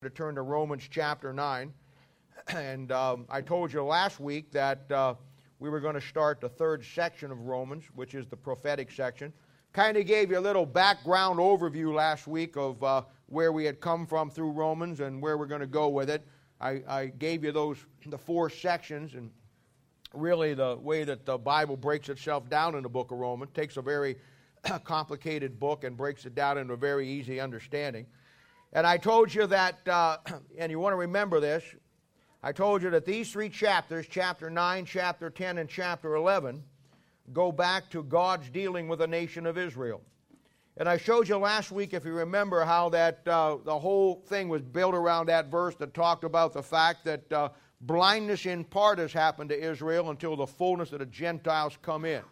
to turn to Romans chapter 9. And um, I told you last week that uh, we were going to start the third section of Romans, which is the prophetic section. Kind of gave you a little background overview last week of uh, where we had come from through Romans and where we're going to go with it. I, I gave you those the four sections and really the way that the Bible breaks itself down in the book of Romans. takes a very complicated book and breaks it down into a very easy understanding. And I told you that, uh, and you want to remember this, I told you that these three chapters, chapter 9, chapter 10, and chapter 11, go back to God's dealing with the nation of Israel. And I showed you last week, if you remember, how that uh, the whole thing was built around that verse that talked about the fact that uh, blindness in part has happened to Israel until the fullness of the Gentiles come in.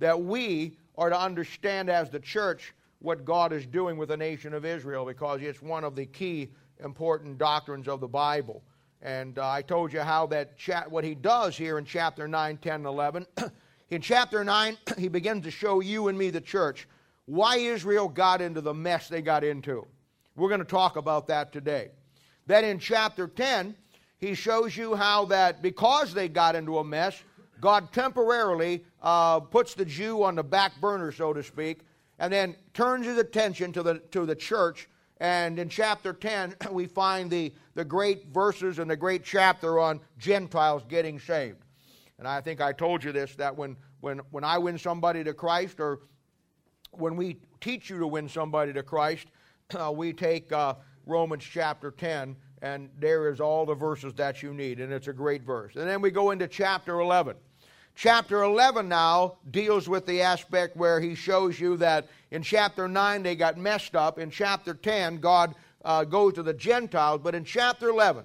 That we are to understand as the church what God is doing with the nation of Israel because it's one of the key important doctrines of the Bible. And uh, I told you how that cha- what he does here in chapter 9, 10, and 11. in chapter 9, he begins to show you and me, the church, why Israel got into the mess they got into. We're going to talk about that today. Then in chapter 10, he shows you how that because they got into a mess, God temporarily uh, puts the Jew on the back burner, so to speak, and then turns his attention to the, to the church. And in chapter 10, we find the, the great verses and the great chapter on Gentiles getting saved. And I think I told you this that when, when, when I win somebody to Christ, or when we teach you to win somebody to Christ, uh, we take uh, Romans chapter 10, and there is all the verses that you need, and it's a great verse. And then we go into chapter 11. Chapter 11 now deals with the aspect where he shows you that in chapter 9 they got messed up. In chapter 10, God uh, goes to the Gentiles. But in chapter 11,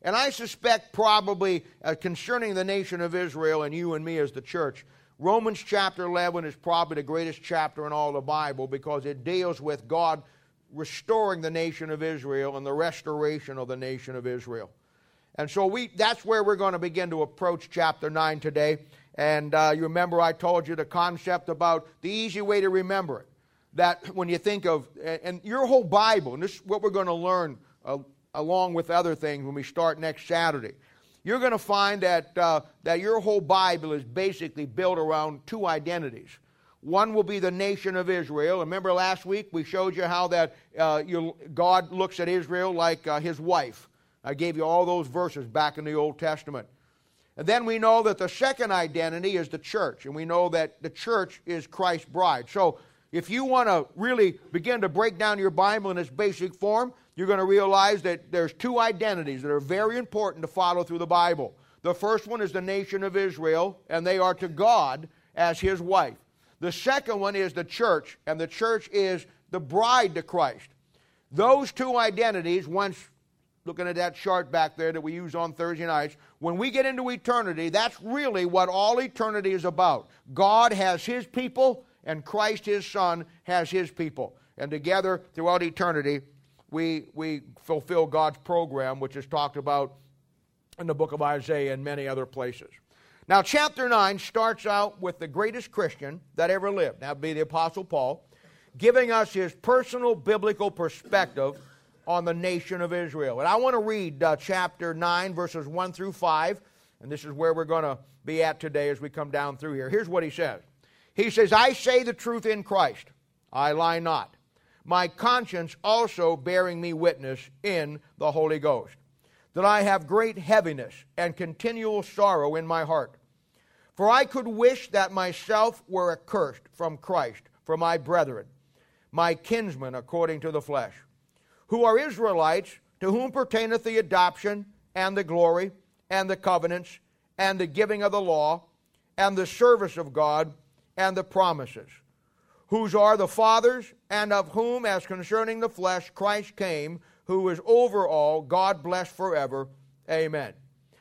and I suspect probably uh, concerning the nation of Israel and you and me as the church, Romans chapter 11 is probably the greatest chapter in all the Bible because it deals with God restoring the nation of Israel and the restoration of the nation of Israel. And so we, that's where we're going to begin to approach chapter 9 today. And uh, you remember I told you the concept about the easy way to remember it. That when you think of, and your whole Bible, and this is what we're going to learn uh, along with other things when we start next Saturday. You're going to find that, uh, that your whole Bible is basically built around two identities. One will be the nation of Israel. Remember last week we showed you how that uh, you, God looks at Israel like uh, his wife. I gave you all those verses back in the Old Testament. And then we know that the second identity is the church, and we know that the church is Christ's bride. So if you want to really begin to break down your Bible in its basic form, you're going to realize that there's two identities that are very important to follow through the Bible. The first one is the nation of Israel, and they are to God as his wife. The second one is the church, and the church is the bride to Christ. Those two identities, once looking at that chart back there that we use on Thursday nights, when we get into eternity, that's really what all eternity is about. God has His people, and Christ, His Son, has His people. And together, throughout eternity, we, we fulfill God's program, which is talked about in the book of Isaiah and many other places. Now, chapter 9 starts out with the greatest Christian that ever lived. That would be the Apostle Paul, giving us his personal biblical perspective on the nation of Israel. And I want to read uh, chapter 9, verses 1 through 5, and this is where we're going to be at today as we come down through here. Here's what he says He says, I say the truth in Christ, I lie not. My conscience also bearing me witness in the Holy Ghost, that I have great heaviness and continual sorrow in my heart. For I could wish that myself were accursed from Christ for my brethren, my kinsmen according to the flesh who are Israelites, to whom pertaineth the adoption and the glory and the covenants and the giving of the law and the service of God and the promises, whose are the fathers, and of whom, as concerning the flesh, Christ came, who is over all, God blessed forever. Amen.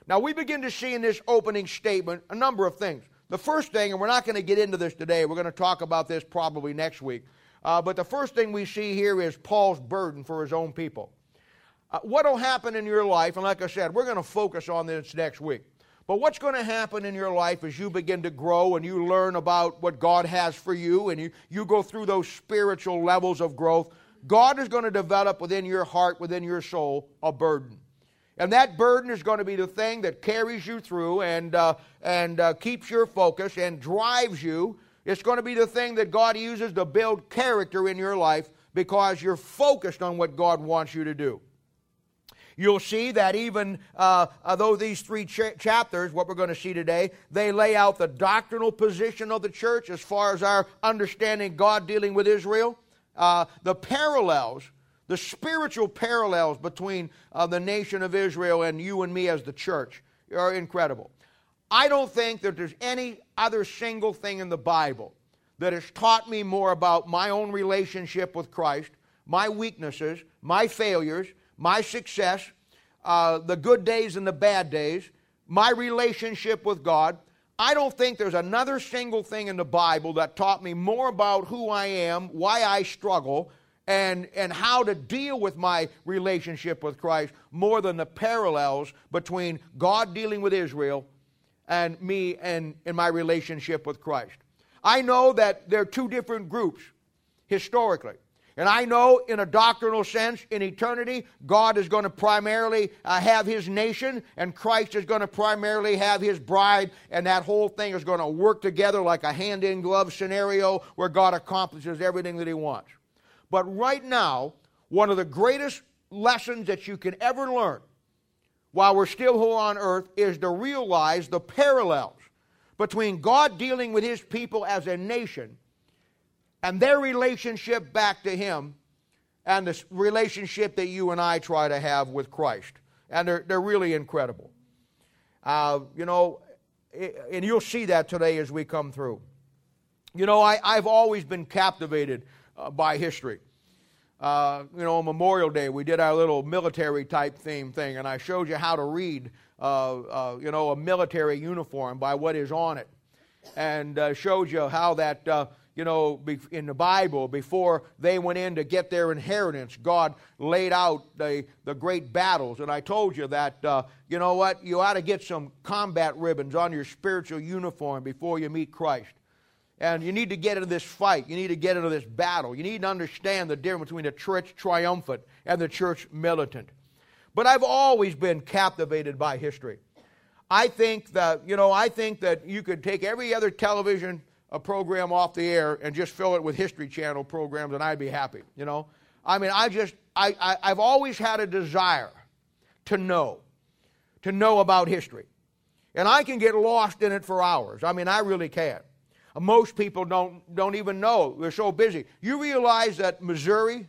Now we begin to see in this opening statement a number of things. The first thing, and we're not going to get into this today, we're going to talk about this probably next week. Uh, but the first thing we see here is Paul's burden for his own people. Uh, what will happen in your life, and like I said, we're going to focus on this next week. But what's going to happen in your life as you begin to grow and you learn about what God has for you and you, you go through those spiritual levels of growth? God is going to develop within your heart, within your soul, a burden. And that burden is going to be the thing that carries you through and, uh, and uh, keeps your focus and drives you. It's going to be the thing that God uses to build character in your life because you're focused on what God wants you to do. You'll see that even uh, though these three ch- chapters, what we're going to see today, they lay out the doctrinal position of the church as far as our understanding God dealing with Israel, uh, the parallels the spiritual parallels between uh, the nation of Israel and you and me as the church are incredible. I don't think that there's any other single thing in the Bible that has taught me more about my own relationship with Christ, my weaknesses, my failures, my success, uh, the good days and the bad days, my relationship with God. I don't think there's another single thing in the Bible that taught me more about who I am, why I struggle, and, and how to deal with my relationship with Christ more than the parallels between God dealing with Israel and me and, in my relationship with Christ. I know that there are two different groups historically. And I know, in a doctrinal sense, in eternity, God is going to primarily uh, have his nation, and Christ is going to primarily have his bride, and that whole thing is going to work together like a hand in glove scenario where God accomplishes everything that he wants. But right now, one of the greatest lessons that you can ever learn while we're still here on earth is to realize the parallels between God dealing with his people as a nation and their relationship back to him and the relationship that you and I try to have with Christ. And they're, they're really incredible. Uh, you know, and you'll see that today as we come through. You know, I, I've always been captivated uh, by history. Uh, you know, Memorial Day, we did our little military type theme thing, and I showed you how to read, uh, uh, you know, a military uniform by what is on it, and uh, showed you how that, uh, you know, in the Bible, before they went in to get their inheritance, God laid out the, the great battles. And I told you that, uh, you know what, you ought to get some combat ribbons on your spiritual uniform before you meet Christ. And you need to get into this fight. You need to get into this battle. You need to understand the difference between the church triumphant and the church militant. But I've always been captivated by history. I think that, you know, I think that you could take every other television uh, program off the air and just fill it with History Channel programs and I'd be happy, you know. I mean, I just, I, I, I've always had a desire to know, to know about history. And I can get lost in it for hours. I mean, I really can. Most people don't, don't even know. They're so busy. You realize that Missouri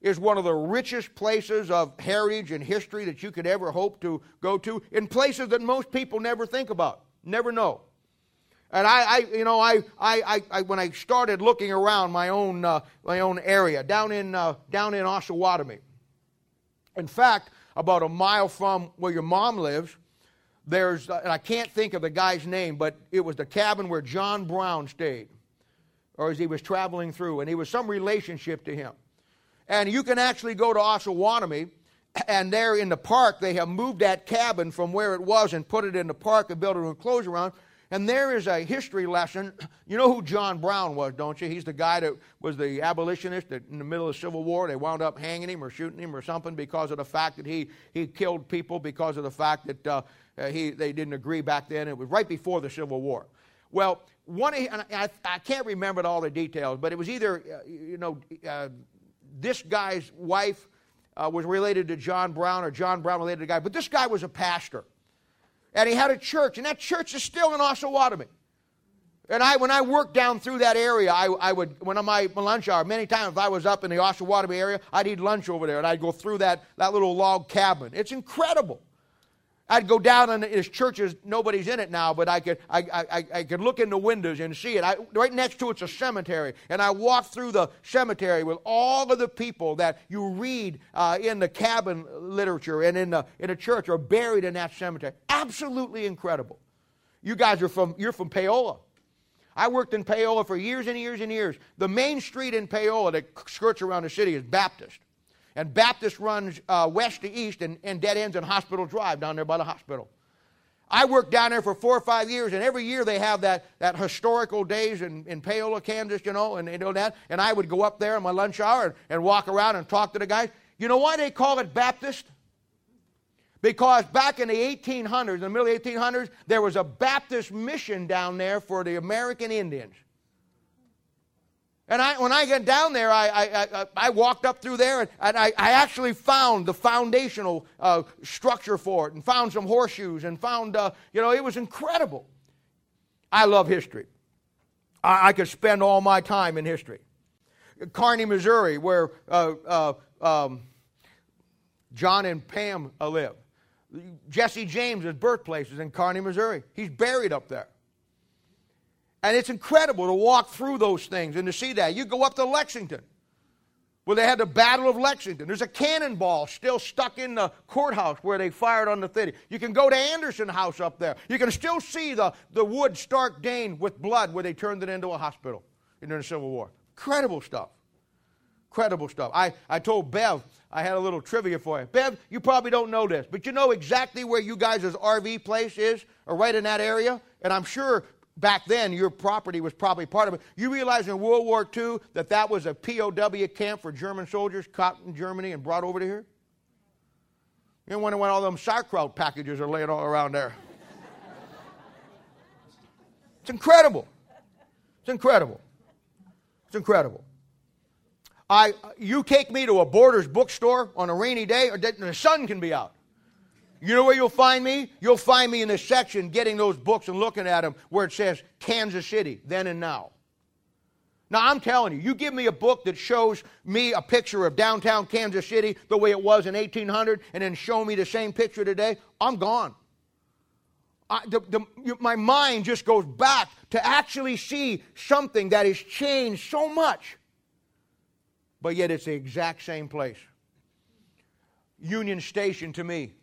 is one of the richest places of heritage and history that you could ever hope to go to, in places that most people never think about, never know. And I, I you know, I, I, I, when I started looking around my own, uh, my own area, down in, uh, down in Osawatomie, in fact, about a mile from where your mom lives, there's, and I can't think of the guy's name, but it was the cabin where John Brown stayed, or as he was traveling through, and he was some relationship to him. And you can actually go to Osawatomie, and there in the park, they have moved that cabin from where it was and put it in the park and built an enclosure around. And there is a history lesson. You know who John Brown was, don't you? He's the guy that was the abolitionist that in the middle of the Civil War. They wound up hanging him or shooting him or something because of the fact that he, he killed people, because of the fact that uh, uh, he, they didn't agree back then. It was right before the Civil War. Well, one, I, I, can't remember all the details, but it was either, uh, you know, uh, this guy's wife uh, was related to John Brown or John Brown related to the guy, but this guy was a pastor. And he had a church, and that church is still in Osawatomie. And I, when I worked down through that area, I, I would, when my lunch hour, many times if I was up in the Osawatomie area, I'd eat lunch over there, and I'd go through that, that little log cabin. It's incredible. I'd go down in his churches. Nobody's in it now, but I could, I, I, I could look in the windows and see it. I, right next to it's a cemetery. And I walked through the cemetery with all of the people that you read uh, in the cabin literature and in the, in the church are buried in that cemetery. Absolutely incredible. You guys are from, you're from Paola. I worked in Paola for years and years and years. The main street in Paola that skirts around the city is Baptist. And Baptist runs uh, west to east and, and dead ends on Hospital Drive down there by the hospital. I worked down there for four or five years, and every year they have that, that historical days in, in Paola, Kansas, you know, and, you know that. And I would go up there in my lunch hour and, and walk around and talk to the guys. You know why they call it Baptist? Because back in the 1800s, in the middle 1800s, there was a Baptist mission down there for the American Indians. And I, when I got down there, I, I, I, walked up through there and, and I, I, actually found the foundational uh, structure for it and found some horseshoes and found, uh, you know, it was incredible. I love history. I, I, could spend all my time in history. Kearney, Missouri, where uh, uh um, John and Pam live. Jesse James' birthplace is in Kearney, Missouri. He's buried up there. And it's incredible to walk through those things and to see that. You go up to Lexington, where they had the Battle of Lexington. There's a cannonball still stuck in the courthouse where they fired on the city. You can go to Anderson House up there. You can still see the, the wood Stark Dane with blood where they turned it into a hospital during the Civil War. Incredible stuff. Incredible stuff. I, I told Bev, I had a little trivia for you. Bev, you probably don't know this, but you know exactly where you guys' RV place is, or right in that area? And I'm sure back then your property was probably part of it. You realize in World War II that that was a POW camp for German soldiers caught in Germany and brought over to here? You wonder when all them sauerkraut packages are laying all around there. it's incredible. It's incredible. It's incredible. I, you take me to a Borders bookstore on a rainy day, or the sun can be out. You know where you'll find me? You'll find me in the section getting those books and looking at them where it says Kansas City, then and now. Now, I'm telling you, you give me a book that shows me a picture of downtown Kansas City the way it was in 1800 and then show me the same picture today, I'm gone. I, the, the, my mind just goes back to actually see something that has changed so much, but yet it's the exact same place. Union Station to me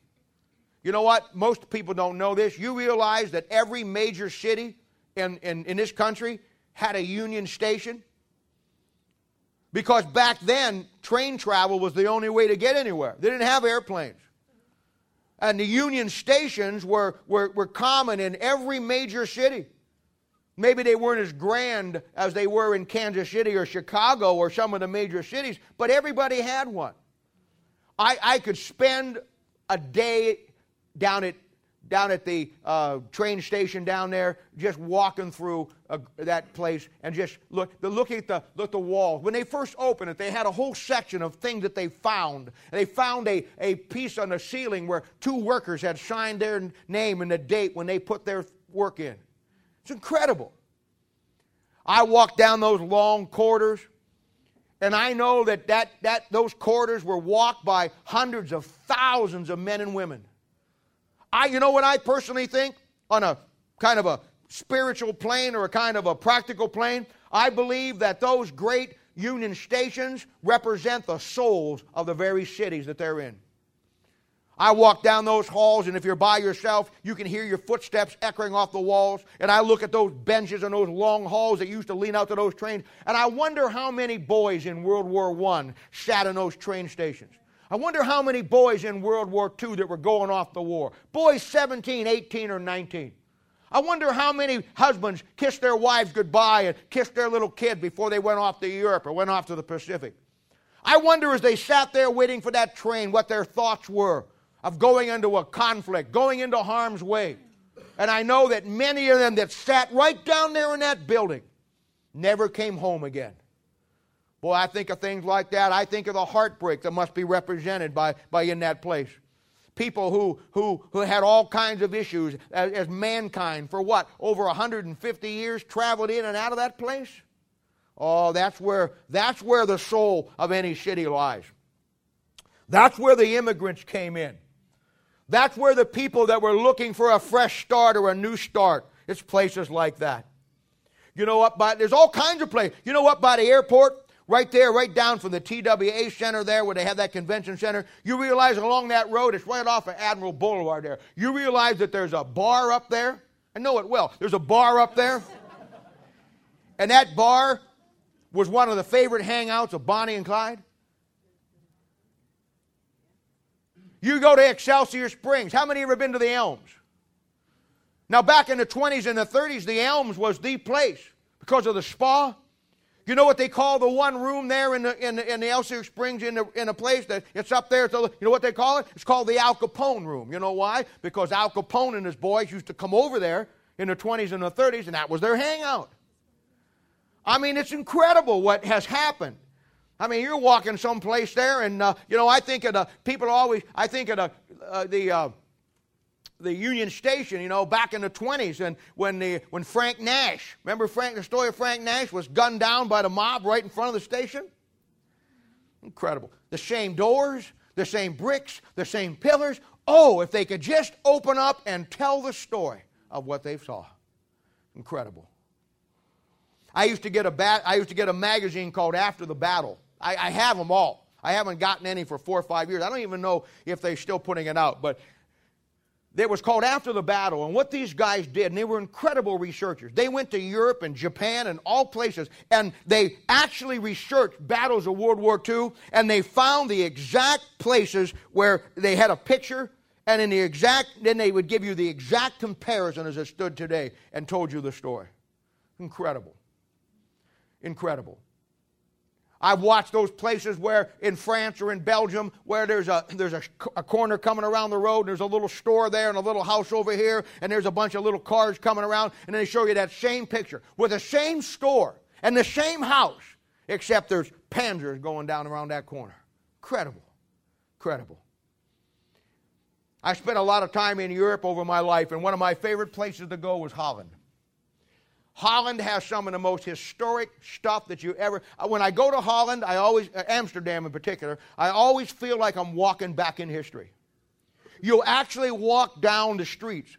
you know what? Most people don't know this. You realize that every major city in, in, in this country had a Union Station? Because back then, train travel was the only way to get anywhere. They didn't have airplanes. And the Union stations were, were, were common in every major city. Maybe they weren't as grand as they were in Kansas City or Chicago or some of the major cities, but everybody had one. I, I could spend a day down at down at the uh, train station down there, just walking through uh, that place and just look, the, looking at the, look the wall. When they first opened it, they had a whole section of things that they found. They found a, a piece on the ceiling where two workers had signed their name and the date when they put their work in. It's incredible. I walked down those long corridors, and I know that, that, that those corridors were walked by hundreds of thousands of men and women. I, you know what I personally think on a kind of a spiritual plane or a kind of a practical plane? I believe that those great union stations represent the souls of the very cities that they're in. I walk down those halls, and if you're by yourself, you can hear your footsteps echoing off the walls. And I look at those benches and those long halls that used to lean out to those trains, and I wonder how many boys in World War I sat in those train stations. I wonder how many boys in World War II that were going off the war. Boys 17, 18, or 19. I wonder how many husbands kissed their wives goodbye and kissed their little kid before they went off to Europe or went off to the Pacific. I wonder as they sat there waiting for that train what their thoughts were of going into a conflict, going into harm's way. And I know that many of them that sat right down there in that building never came home again. Boy, I think of things like that. I think of the heartbreak that must be represented by, by in that place. People who, who, who had all kinds of issues as, as mankind for what? Over 150 years traveled in and out of that place? Oh, that's where, that's where the soul of any city lies. That's where the immigrants came in. That's where the people that were looking for a fresh start or a new start. It's places like that. You know what? By, there's all kinds of places. You know what? By the airport, Right there, right down from the TWA Center there where they have that convention center, you realize along that road, it's right off of Admiral Boulevard there. You realize that there's a bar up there. I know it well. There's a bar up there. and that bar was one of the favorite hangouts of Bonnie and Clyde. You go to Excelsior Springs. How many have ever been to the Elms? Now, back in the 20s and the 30s, the Elms was the place because of the spa. You know what they call the one room there in the, in the, in the Springs in, in a place that it's up there? A, you know what they call it? It's called the Al Capone room. You know why? Because Al Capone and his boys used to come over there in the 20s and the 30s, and that was their hangout. I mean, it's incredible what has happened. I mean, you're walking someplace there, and uh, you know, I think of the people always. I think of the uh, the uh, the Union Station, you know, back in the 20s, and when the when Frank Nash, remember Frank, the story of Frank Nash was gunned down by the mob right in front of the station. Incredible. The same doors, the same bricks, the same pillars. Oh, if they could just open up and tell the story of what they saw. Incredible. I used to get a bat, I used to get a magazine called After the Battle. I, I have them all. I haven't gotten any for four or five years. I don't even know if they're still putting it out, but it was called After the Battle. And what these guys did, and they were incredible researchers. They went to Europe and Japan and all places, and they actually researched battles of World War II, and they found the exact places where they had a picture, and in the exact, then they would give you the exact comparison as it stood today and told you the story. Incredible. Incredible. I've watched those places where in France or in Belgium where there's a there's a, a, corner coming around the road and there's a little store there and a little house over here and there's a bunch of little cars coming around and they show you that same picture with the same store and the same house except there's panzers going down around that corner. Incredible. Incredible. I spent a lot of time in Europe over my life and one of my favorite places to go was Holland. Holland has some of the most historic stuff that you ever. Uh, when I go to Holland, I always, uh, Amsterdam in particular, I always feel like I'm walking back in history. You'll actually walk down the streets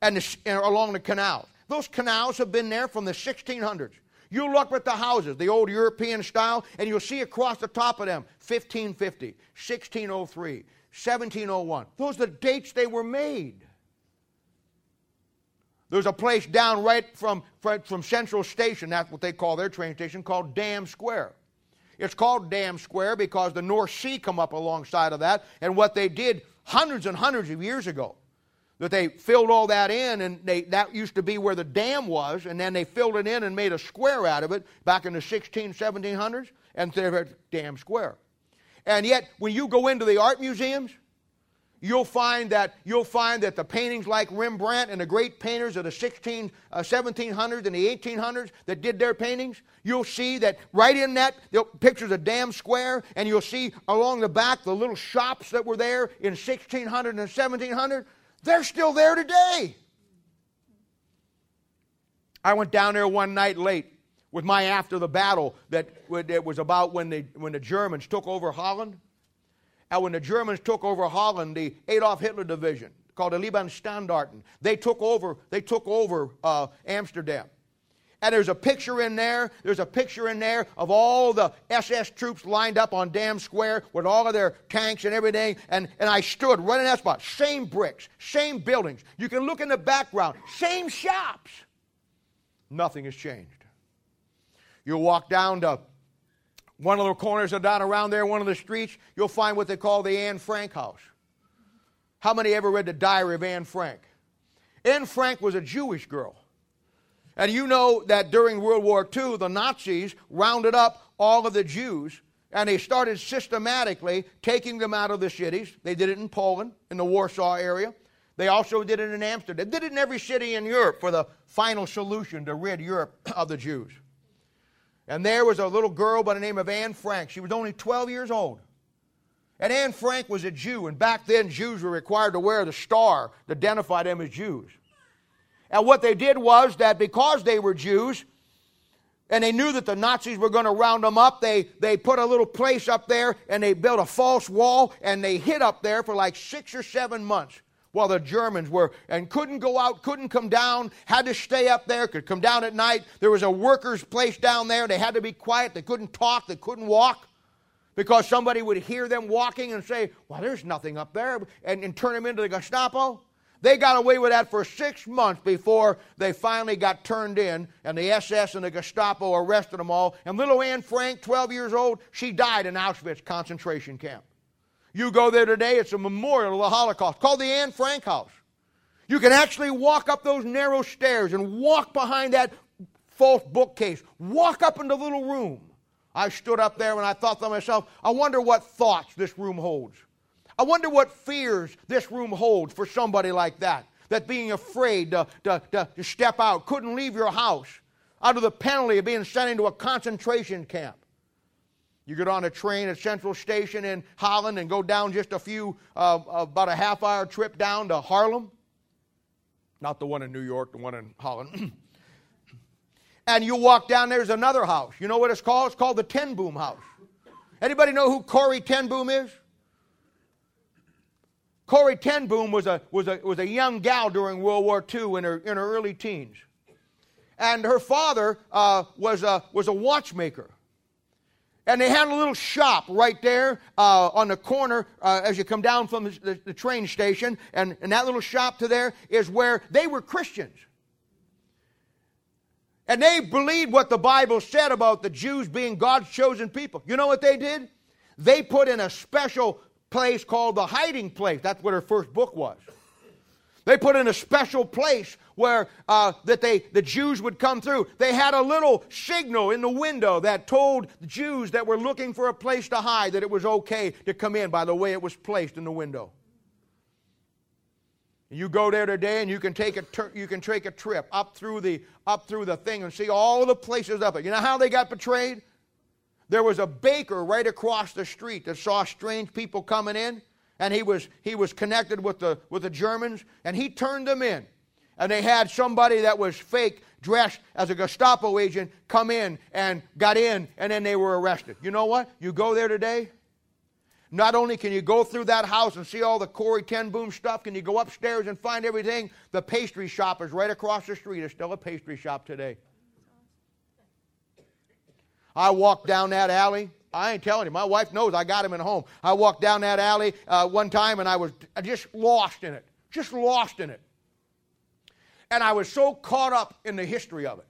and, the, and along the canals. Those canals have been there from the 1600s. You look at the houses, the old European style, and you'll see across the top of them 1550, 1603, 1701. Those are the dates they were made. There's a place down right from, from Central Station, that's what they call their train station, called Dam Square. It's called Dam Square because the North Sea come up alongside of that, and what they did hundreds and hundreds of years ago, that they filled all that in, and they, that used to be where the dam was, and then they filled it in and made a square out of it back in the 16, 1700s, and they're Dam Square. And yet, when you go into the art museums, you'll find that you'll find that the paintings like Rembrandt and the great painters of the 16, uh, 1700s and the 1800s that did their paintings, you'll see that right in that pictures of Dam Square, and you'll see along the back the little shops that were there in 1600 and 1700. They're still there today. I went down there one night late with my after the battle that it was about when the, when the Germans took over Holland. And when the Germans took over Holland, the Adolf Hitler division called the Liebenstandarte, they took over, they took over uh, Amsterdam. And there's a picture in there, there's a picture in there of all the SS troops lined up on Dam Square with all of their tanks and everything. And, and I stood right in that spot. Same bricks, same buildings. You can look in the background, same shops. Nothing has changed. You walk down to one of the corners are down around there, one of the streets, you'll find what they call the Anne Frank house. How many ever read the diary of Anne Frank? Anne Frank was a Jewish girl. And you know that during World War II, the Nazis rounded up all of the Jews and they started systematically taking them out of the cities. They did it in Poland, in the Warsaw area. They also did it in Amsterdam. They did it in every city in Europe for the final solution to rid Europe of the Jews. And there was a little girl by the name of Anne Frank. She was only 12 years old. And Anne Frank was a Jew, and back then Jews were required to wear the star to identify them as Jews. And what they did was that because they were Jews, and they knew that the Nazis were going to round them up, they, they put a little place up there and they built a false wall and they hid up there for like six or seven months while the Germans were and couldn't go out, couldn't come down, had to stay up there, could come down at night. There was a workers' place down there. They had to be quiet. They couldn't talk. They couldn't walk because somebody would hear them walking and say, Well, there's nothing up there, and, and turn them into the Gestapo. They got away with that for six months before they finally got turned in, and the SS and the Gestapo arrested them all. And little Anne Frank, 12 years old, she died in Auschwitz concentration camp. You go there today, it's a memorial of the Holocaust called the Anne Frank House. You can actually walk up those narrow stairs and walk behind that false bookcase, walk up into the little room. I stood up there and I thought to myself, I wonder what thoughts this room holds. I wonder what fears this room holds for somebody like that. That being afraid to, to, to, to step out, couldn't leave your house out of the penalty of being sent into a concentration camp. You get on a train at Central Station in Holland and go down just a few, uh, about a half hour trip down to Haarlem. Not the one in New York, the one in Holland. and you walk down, there's another house. You know what it's called? It's called the Ten Boom House. Anybody know who Corrie Ten Boom is? Corrie Ten Boom was a, was, a, was a young gal during World War II in her, in her early teens. And her father uh, was, a, was a watchmaker. And they had a little shop right there uh, on the corner uh, as you come down from the, the, train station. And, and that little shop to there is where they were Christians. And they believed what the Bible said about the Jews being God's chosen people. You know what they did? They put in a special place called the hiding place. That's what her first book was. They put in a special place where uh, that they the Jews would come through. They had a little signal in the window that told Jews that were looking for a place to hide that it was okay to come in by the way it was placed in the window. You go there today and you can take a you can take a trip up through the up through the thing and see all the places up it. You know how they got betrayed? There was a baker right across the street that saw strange people coming in and he was, he was connected with the, with the Germans, and he turned them in. And they had somebody that was fake, dressed as a Gestapo agent, come in and got in, and then they were arrested. You know what? You go there today, not only can you go through that house and see all the Corrie Ten Boom stuff, can you go upstairs and find everything? The pastry shop is right across the street. It's still a pastry shop today. I walked down that alley I ain't telling you. My wife knows I got him at home. I walked down that alley uh, one time and I was just lost in it. Just lost in it. And I was so caught up in the history of it.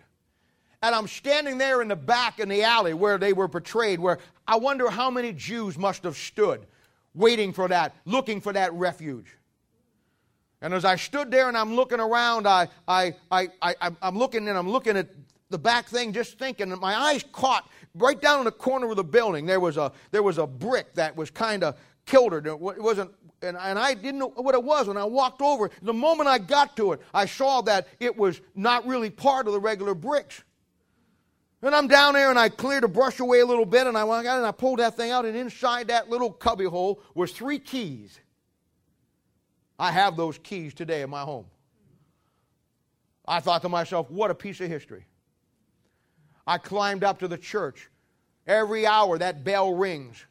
And I'm standing there in the back in the alley where they were portrayed, where I wonder how many Jews must have stood waiting for that, looking for that refuge. And as I stood there and I'm looking around, I, I, I, I, I'm looking and I'm looking at the back thing, just thinking, and my eyes caught right down in the corner of the building. There was a there was a brick that was kind of kildered. It wasn't, and, and I didn't know what it was. When I walked over, the moment I got to it, I saw that it was not really part of the regular bricks. And I'm down there and I cleared the brush away a little bit and I went and I pulled that thing out and inside that little cubby hole was three keys. I have those keys today in my home. I thought to myself, what a piece of history. I climbed up to the church. Every hour that bell rings.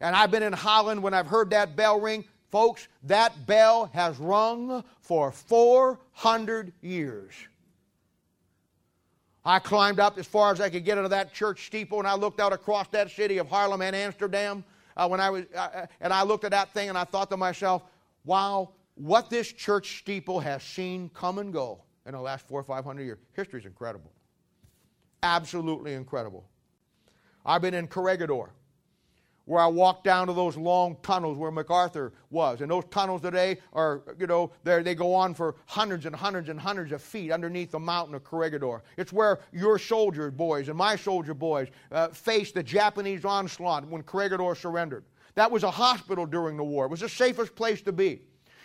And I've been in Holland when I've heard that bell ring. Folks, that bell has rung for 400 years. I climbed up as far as I could get into that church steeple, and I looked out across that city of Haarlem and Amsterdam. Uh, when I was, uh, uh and I looked at that thing, and I thought to myself, "Wow, what this church steeple has seen come and go in the last four or five hundred years. History is incredible." Absolutely incredible. I've been in Corregidor, where I walked down to those long tunnels where MacArthur was. And those tunnels today are, you know, they go on for hundreds and hundreds and hundreds of feet underneath the mountain of Corregidor. It's where your soldier boys and my soldier boys uh, faced the Japanese onslaught when Corregidor surrendered. That was a hospital during the war. It was the safest place to be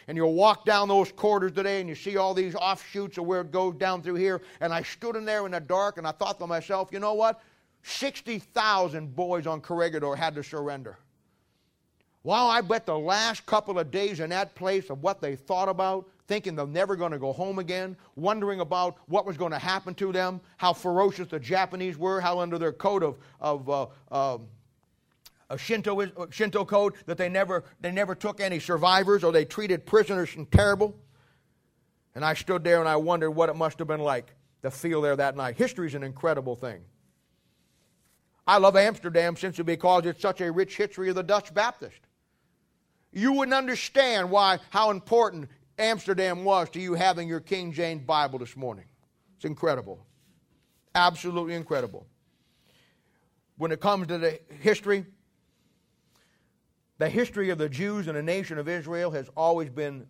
and you'll walk down those corridors today and you see all these offshoots of where it goes down through here. And I stood in there in the dark and I thought to myself, you know what? 60,000 boys on Corregidor had to surrender. Well, I bet the last couple of days in that place of what they thought about, thinking they're never going to go home again, wondering about what was going to happen to them, how ferocious the Japanese were, how under their code of, of uh, um, a Shinto, Shinto code that they never, they never took any survivors or they treated prisoners terrible. And I stood there and I wondered what it must have been like to feel there that night. History is an incredible thing. I love Amsterdam simply because it's such a rich history of the Dutch Baptist. You wouldn't understand why how important Amsterdam was to you having your King James Bible this morning. It's incredible. Absolutely incredible. When it comes to the history, the history of the Jews and the nation of Israel has always been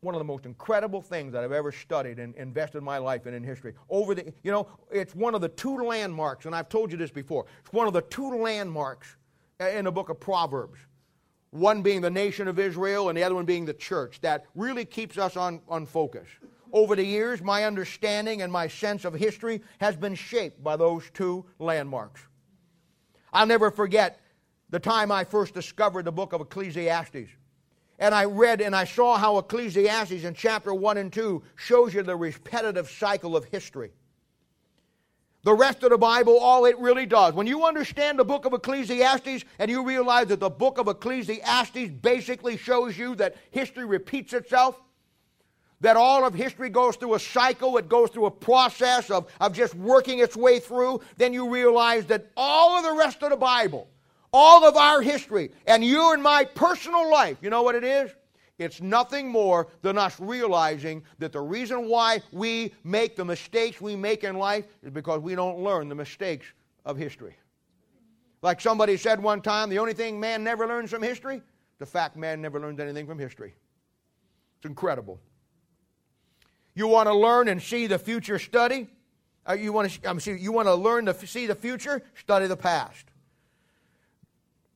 one of the most incredible things that I've ever studied and invested my life in in history. Over the, you know, it's one of the two landmarks, and I've told you this before. It's one of the two landmarks in the book of Proverbs. One being the nation of Israel, and the other one being the church, that really keeps us on, on focus. Over the years, my understanding and my sense of history has been shaped by those two landmarks. I'll never forget the time I first discovered the book of Ecclesiastes. And I read and I saw how Ecclesiastes in chapter 1 and 2 shows you the repetitive cycle of history. The rest of the Bible, all it really does. When you understand the book of Ecclesiastes and you realize that the book of Ecclesiastes basically shows you that history repeats itself, that all of history goes through a cycle, it goes through a process of, of just working its way through, then you realize that all of the rest of the Bible, all of our history, and you and my personal life, you know what it is? It's nothing more than us realizing that the reason why we make the mistakes we make in life is because we don't learn the mistakes of history. Like somebody said one time, the only thing man never learns from history, the fact man never learns anything from history. It's incredible. You want to learn and see the future, study. Uh, you want to see, you want to learn to see the future, study the past.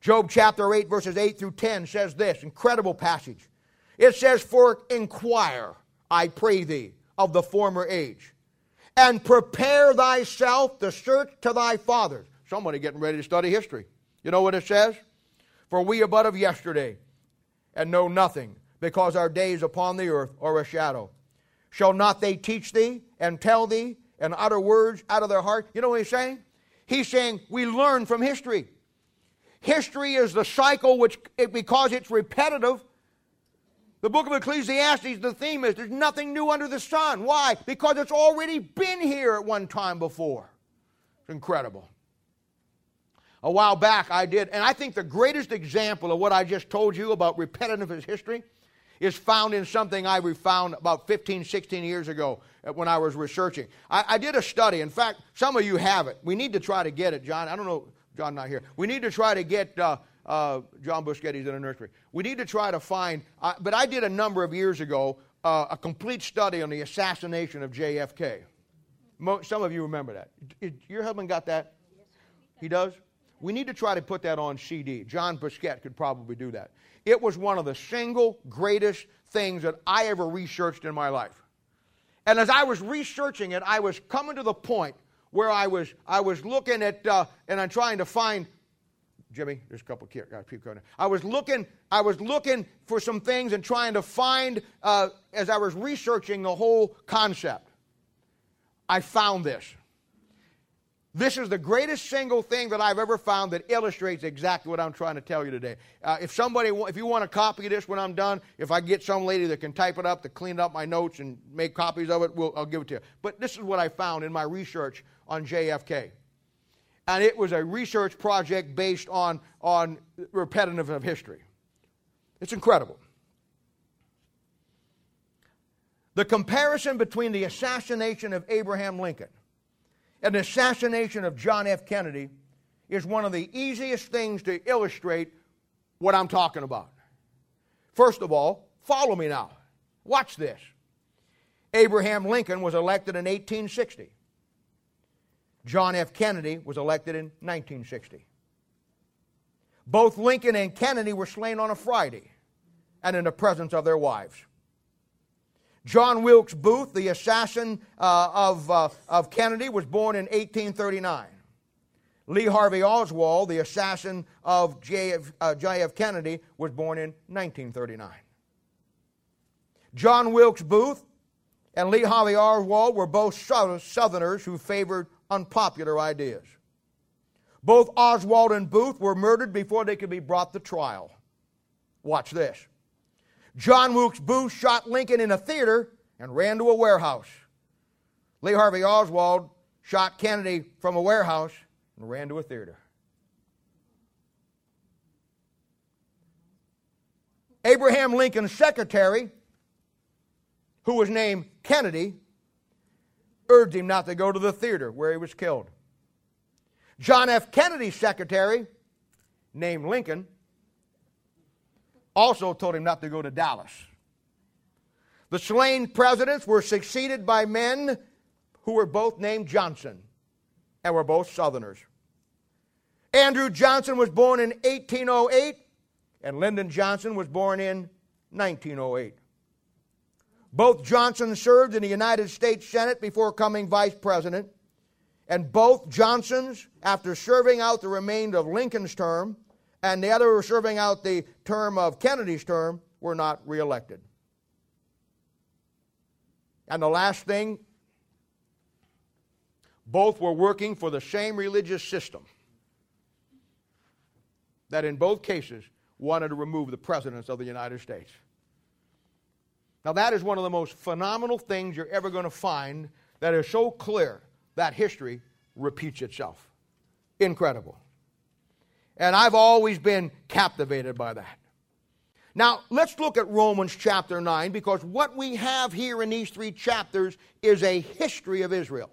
Job chapter 8 verses 8 through 10 says this incredible passage. It says for inquire, I pray thee, of the former age, and prepare thyself to search to thy fathers. Somebody getting ready to study history. You know what it says? For we are but of yesterday, and know nothing, because our days upon the earth are a shadow. Shall not they teach thee and tell thee and utter words out of their heart? You know what he's saying? He's saying we learn from history. History is the cycle which, because it's repetitive, the book of Ecclesiastes, the theme is there's nothing new under the sun. Why? Because it's already been here at one time before. It's incredible. A while back, I did, and I think the greatest example of what I just told you about repetitive history is found in something I found about 15, 16 years ago when I was researching. I, I, did a study. In fact, some of you have it. We need to try to get it, John. I don't know, John not here. We need to try to get uh, uh, John Busquetti's in a nursery. We need to try to find, uh, but I did a number of years ago uh, a complete study on the assassination of JFK. Mo- some of you remember that. Your husband got that? He does? We need to try to put that on CD. John Busquet could probably do that. It was one of the single greatest things that I ever researched in my life. And as I was researching it, I was coming to the point where I was, I was looking at, uh, and I'm trying to find, Jimmy, there's a couple of people I was looking, I was looking for some things and trying to find, uh, as I was researching the whole concept. I found this. This is the greatest single thing that I've ever found that illustrates exactly what I'm trying to tell you today. Uh, if somebody, if you want a copy this when I'm done, if I get some lady that can type it up to clean up my notes and make copies of it, we'll, I'll give it to you. But this is what I found in my research on JFK. And it was a research project based on, on repetitive of history. It's incredible. The comparison between the assassination of Abraham Lincoln and the assassination of John F. Kennedy is one of the easiest things to illustrate what I'm talking about. First of all, follow me now. Watch this. Abraham Lincoln was elected in 1860. John F. Kennedy was elected in 1960. Both Lincoln and Kennedy were slain on a Friday and in the presence of their wives. John Wilkes Booth, the assassin uh, of, uh, of Kennedy, was born in 1839. Lee Harvey Oswald, the assassin of J.F. Uh. Kennedy, was born in 1939. John Wilkes Booth and Lee Harvey Oswald were both Southerners who favored unpopular ideas. Both Oswald and Booth were murdered before they could be brought to trial. Watch this. John Wilkes Booth shot Lincoln in a theater and ran to a warehouse. Lee Harvey Oswald shot Kennedy from a warehouse and ran to a theater. Abraham Lincoln's secretary, who was named Kennedy, urged him not to go to the theater where he was killed. John F. Kennedy's secretary, named Lincoln, also told him not to go to Dallas. The slain presidents were succeeded by men who were both named Johnson and were both Southerners. Andrew Johnson was born in 1808, and Lyndon Johnson was born in 1908. Both Johnson served in the United States Senate before coming vice president, and both Johnsons, after serving out the remainder of Lincoln's term, and the other serving out the term of Kennedy's term, were not reelected. And the last thing, both were working for the same religious system that in both cases wanted to remove the presidents of the United States. Now, that is one of the most phenomenal things you're ever going to find that is so clear that history repeats itself. Incredible. And I've always been captivated by that. Now, let's look at Romans chapter 9 because what we have here in these three chapters is a history of Israel.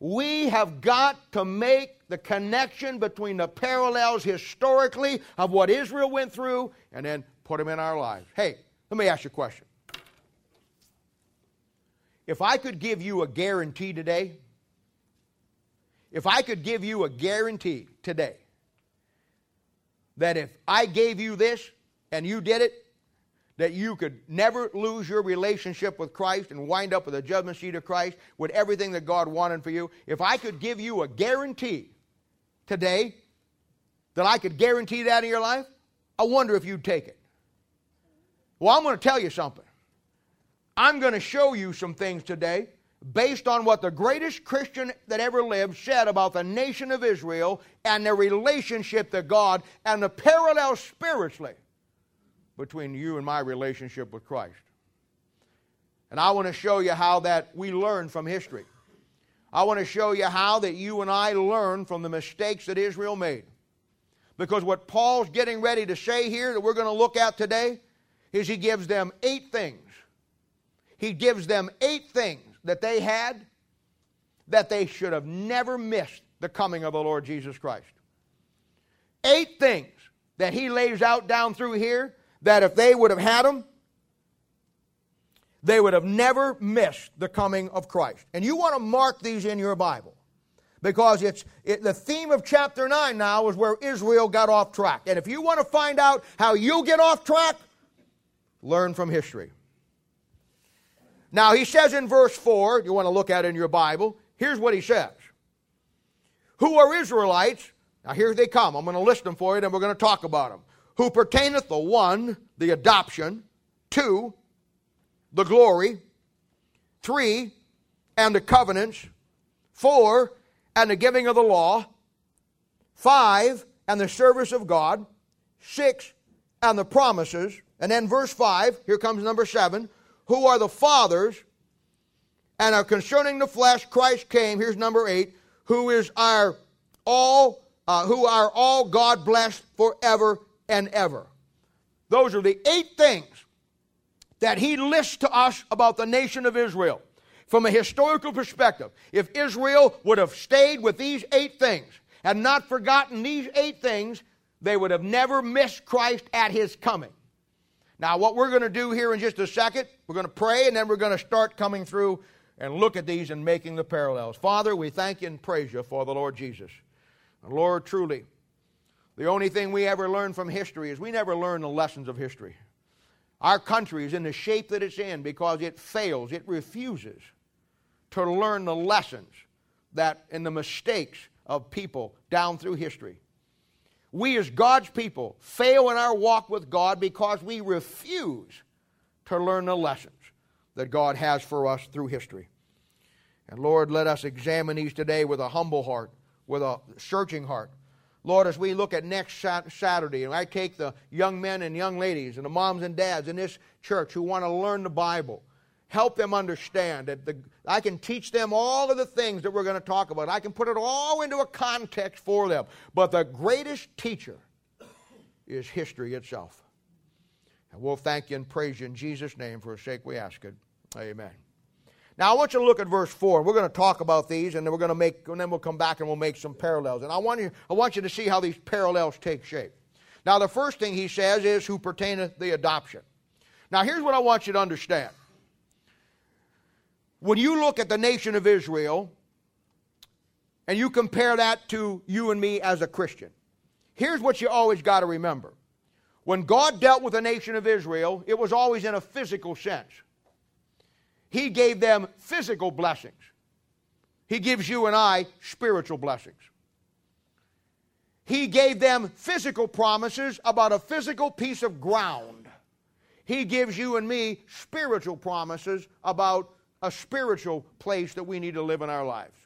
We have got to make the connection between the parallels historically of what Israel went through and then put them in our lives. Hey, let me ask you a question. If I could give you a guarantee today, if I could give you a guarantee today that if I gave you this and you did it, that you could never lose your relationship with Christ and wind up with the judgment seat of Christ with everything that God wanted for you, if I could give you a guarantee today that I could guarantee that in your life, I wonder if you'd take it. Well, I'm going to tell you something. I'm going to show you some things today based on what the greatest Christian that ever lived said about the nation of Israel and their relationship to God and the parallel spiritually between you and my relationship with Christ. And I want to show you how that we learn from history. I want to show you how that you and I learn from the mistakes that Israel made. Because what Paul's getting ready to say here that we're going to look at today is he gives them eight things. He gives them eight things that they had that they should have never missed the coming of the Lord Jesus Christ. Eight things that he lays out down through here that if they would have had them, they would have never missed the coming of Christ. And you want to mark these in your Bible because it's it, the theme of chapter 9 now is where Israel got off track. And if you want to find out how you get off track, Learn from history. Now, he says in verse 4, you want to look at it in your Bible, here's what he says Who are Israelites? Now, here they come. I'm going to list them for you, and we're going to talk about them. Who pertaineth the one, the adoption, two, the glory, three, and the covenants, four, and the giving of the law, five, and the service of God, six, and the promises, and then verse 5, here comes number 7, who are the fathers and are concerning the flesh, Christ came, here's number 8, who is our all, uh, who are all God blessed forever and ever. Those are the eight things that he lists to us about the nation of Israel from a historical perspective. If Israel would have stayed with these eight things and not forgotten these eight things, they would have never missed Christ at his coming. Now, what we're going to do here in just a second, we're going to pray and then we're going to start coming through and look at these and making the parallels. Father, we thank you and praise you for the Lord Jesus. Lord, truly, the only thing we ever learn from history is we never learn the lessons of history. Our country is in the shape that it's in because it fails, it refuses to learn the lessons that and the mistakes of people down through history. We, as God's people, fail in our walk with God because we refuse to learn the lessons that God has for us through history. And Lord, let us examine these today with a humble heart, with a searching heart. Lord, as we look at next Saturday, and I take the young men and young ladies and the moms and dads in this church who want to learn the Bible, help them understand that the, I can teach them all of the things that we're going to talk about. I can put it all into a context for them. But the greatest teacher is history itself. And we'll thank you and praise you in Jesus' name. For his sake, we ask it. Amen. Now, I want you to look at verse 4. We're going to talk about these, and then we're going to make, and then we'll come back and we'll make some parallels. And I want you, I want you to see how these parallels take shape. Now, the first thing he says is, who pertaineth the adoption. Now, here's what I want you to understand. When you look at the nation of Israel and you compare that to you and me as a Christian, here's what you always got to remember. When God dealt with the nation of Israel, it was always in a physical sense. He gave them physical blessings. He gives you and I spiritual blessings. He gave them physical promises about a physical piece of ground. He gives you and me spiritual promises about a spiritual place that we need to live in our lives.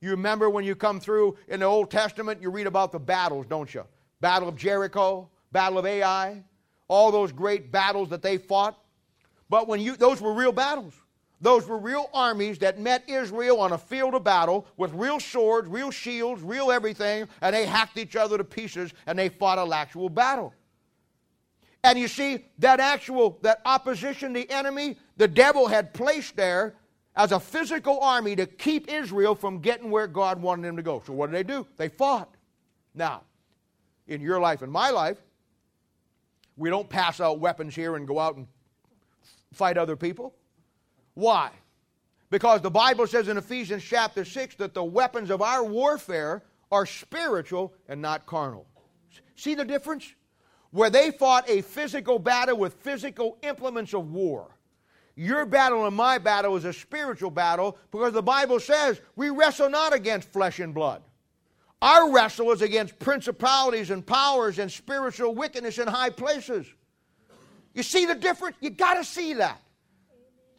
You remember when you come through in the Old Testament, you read about the battles, don't you? Battle of Jericho, Battle of Ai, all those great battles that they fought. But when you those were real battles. Those were real armies that met Israel on a field of battle with real swords, real shields, real everything, and they hacked each other to pieces and they fought an actual battle. And you see, that actual, that opposition, the enemy, the devil had placed there as a physical army to keep Israel from getting where God wanted them to go. So what did they do? They fought. Now, in your life and my life, we don't pass out weapons here and go out and fight other people. Why? Because the Bible says in Ephesians chapter 6 that the weapons of our warfare are spiritual and not carnal. See the difference? Where they fought a physical battle with physical implements of war. Your battle and my battle is a spiritual battle because the Bible says we wrestle not against flesh and blood. Our wrestle is against principalities and powers and spiritual wickedness in high places. You see the difference? You got to see that.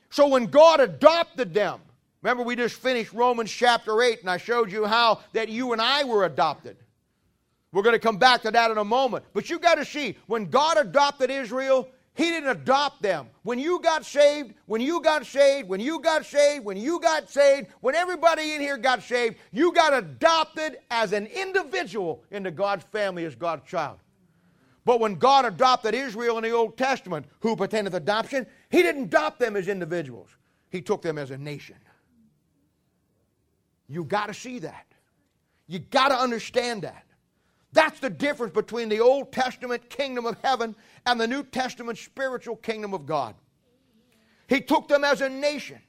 So when God adopted them, remember we just finished Romans chapter 8 and I showed you how that you and I were adopted. We're going to come back to that in a moment. But you got to see, when God adopted Israel, He didn't adopt them. When you got saved, when you got saved, when you got saved, when you got saved, when everybody in here got saved, you got adopted as an individual into God's family as God's child. But when God adopted Israel in the Old Testament, who pertained to adoption, He didn't adopt them as individuals, He took them as a nation. You got to see that. You got to understand that. That's the difference between the Old Testament kingdom of heaven and the New Testament spiritual kingdom of God. He took them as a nation.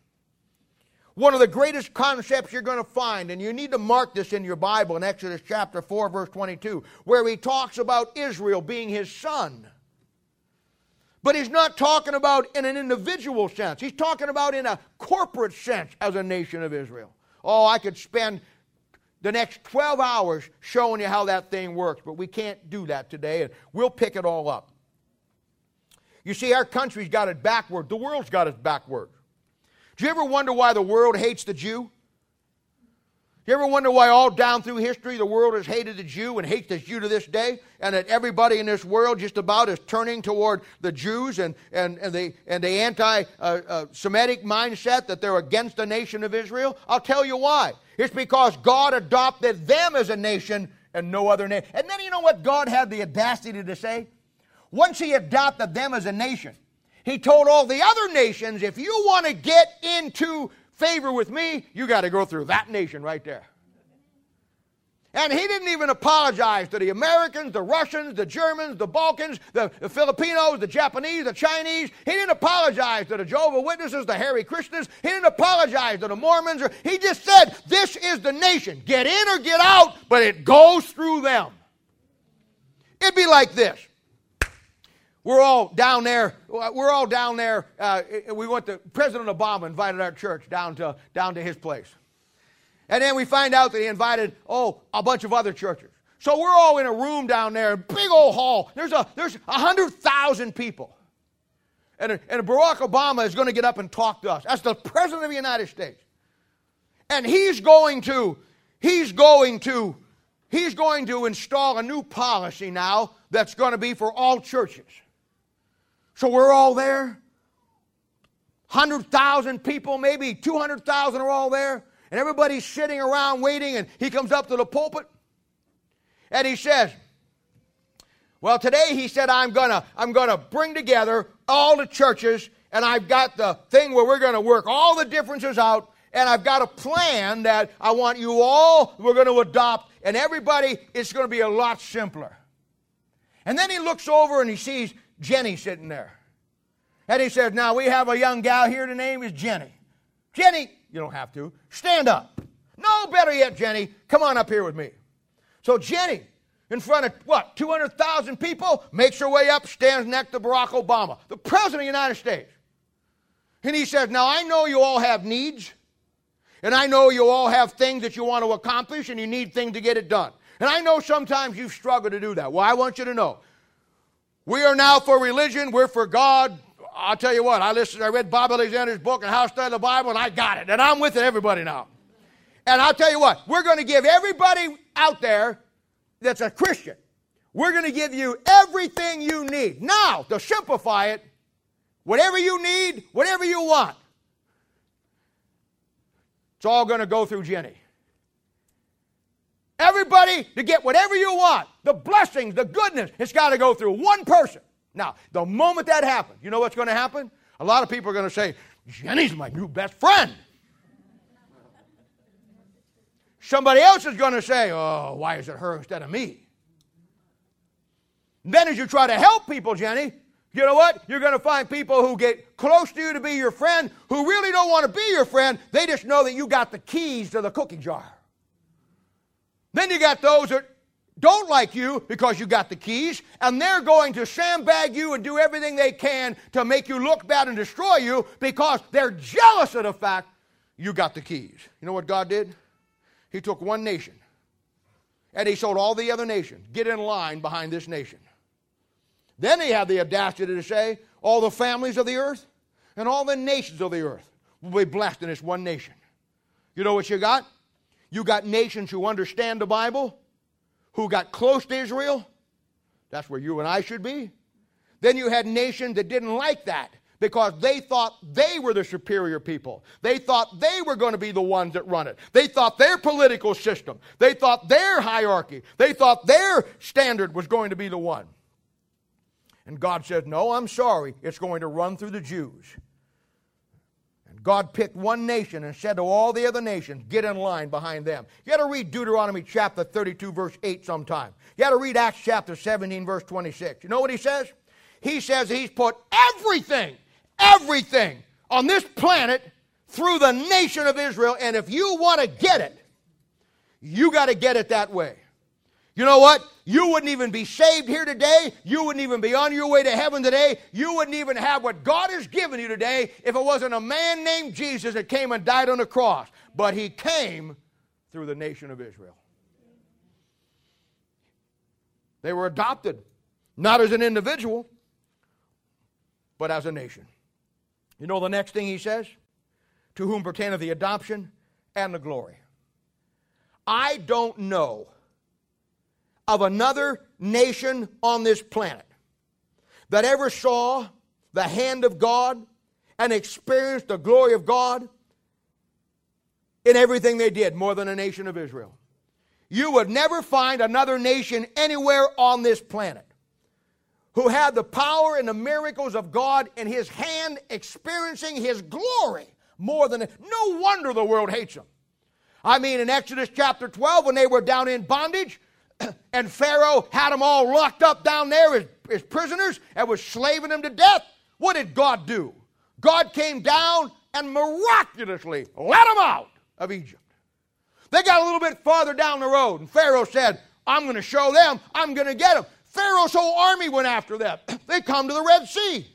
One of the greatest concepts you're going to find, and you need to mark this in your Bible in Exodus chapter 4, verse 22, where he talks about Israel being his son. But he's not talking about in an individual sense, he's talking about in a corporate sense as a nation of Israel. Oh, I could spend the next 12 hours showing you how that thing works, but we can't do that today, and we'll pick it all up. You see, our country's got it backward, the world's got it backward. Do you ever wonder why the world hates the Jew? Do you ever wonder why all down through history the world has hated the Jew and hates the Jew to this day? And that everybody in this world just about is turning toward the Jews and, and, and the, and the anti uh, uh, Semitic mindset that they're against the nation of Israel? I'll tell you why. It's because God adopted them as a nation and no other nation. And then you know what God had the audacity to say? Once He adopted them as a nation, he told all the other nations, if you want to get into favor with me, you got to go through that nation right there. And he didn't even apologize to the Americans, the Russians, the Germans, the Balkans, the, the, Filipinos, the Japanese, the Chinese. He didn't apologize to the Jehovah Witnesses, the Hare Krishnas. He didn't apologize to the Mormons. He just said, This is the nation. Get in or get out, but it goes through them. It'd be like this we're all down there. We're all down there. Uh, we went to President Obama invited our church down to down to his place, and then we find out that he invited oh a bunch of other churches. So we're all in a room down there, big old hall. There's a there's a hundred thousand people, and and Barack Obama is going to get up and talk to us. That's the president of the United States, and he's going to he's going to he's going to install a new policy now that's going to be for all churches. So we're all there. 100,000 people, maybe 200,000 are all there. And everybody's sitting around waiting. And he comes up to the pulpit and he says, Well, today he said, I'm to I'm to bring together all the churches and I've got the thing where we're to work all the differences out and I've got a plan that I want you all, we're to adopt, and everybody, it's to be a lot simpler. And then he looks over and he sees Jenny sitting there. And he says, Now we have a young gal here. The name is Jenny. Jenny, you don't have to. Stand up. No, better yet, Jenny, come on up here with me. So Jenny, in front of what, 200,000 people, makes her way up, stands next to Barack Obama, the President of the United States. And he says, Now I know you all have needs, and I know you all have things that you want to accomplish, and you need things to get it done. And I know sometimes you've struggled to do that. Well, I want you to know we are now for religion, we're for God. I'll tell you what, I listened, I read Bob Alexander's book and how to study the Bible, and I got it. And I'm with it, everybody now. And I'll tell you what, we're going to give everybody out there that's a Christian, we're going to give you everything you need. Now, to simplify it, whatever you need, whatever you want, it's all going to go through Jenny. Everybody to get whatever you want, the blessings, the goodness, it's got to go through one person. Now, the moment that happens, you know what's going to happen? A lot of people are going to say, Jenny's my new best friend. Somebody else is going to say, Oh, why is it her instead of me? then, as you try to help people, Jenny, you know what? You're going to find people who get close to you to be your friend who really don't want to be your friend. They just know that you got the keys to the cookie jar. Then you got those that don't like you because you got the keys, and they're going to sandbag you and do everything they can to make you look bad and destroy you because they're jealous of the fact you got the keys. You know what God did? He took one nation and he told all the other nations, get in line behind this nation. Then he had the audacity to say, all the families of the earth and all the nations of the earth will be blessed in this one nation. You know what you got? You got nations who understand the Bible, who got close to Israel. That's where you and I should be. Then you had nations that didn't like that because they thought they were the superior people. They thought they were going to be the ones that run it. They thought their political system, they thought their hierarchy, they thought their standard was going to be the one. And God said, No, I'm sorry, it's going to run through the Jews. God picked one nation and said to all the other nations, get in line behind them. You got to read Deuteronomy chapter 32, verse 8 sometime. You got to read Acts chapter 17, verse 26. You know what he says? He says he's put everything, everything on this planet through the nation of Israel, and if you want to get it, you got to get it that way. You know what? You wouldn't even be saved here today. You wouldn't even be on your way to heaven today. You wouldn't even have what God has given you today if it wasn't a man named Jesus that came and died on the cross. But he came through the nation of Israel. They were adopted, not as an individual, but as a nation. You know the next thing he says? To whom pertaineth the adoption and the glory. I don't know of another nation on this planet that ever saw the hand of God and experienced the glory of God in everything they did more than a nation of Israel. You would never find another nation anywhere on this planet who had the power and the miracles of God in his hand experiencing his glory more than no wonder the world hates them. I mean in Exodus chapter 12 when they were down in bondage and Pharaoh had them all locked up down there as, as prisoners and was slaving them to death. What did God do? God came down and miraculously let them out of Egypt. They got a little bit farther down the road, and Pharaoh said, I'm going to show them, I'm going to get them. Pharaoh's whole army went after them. they come to the Red Sea.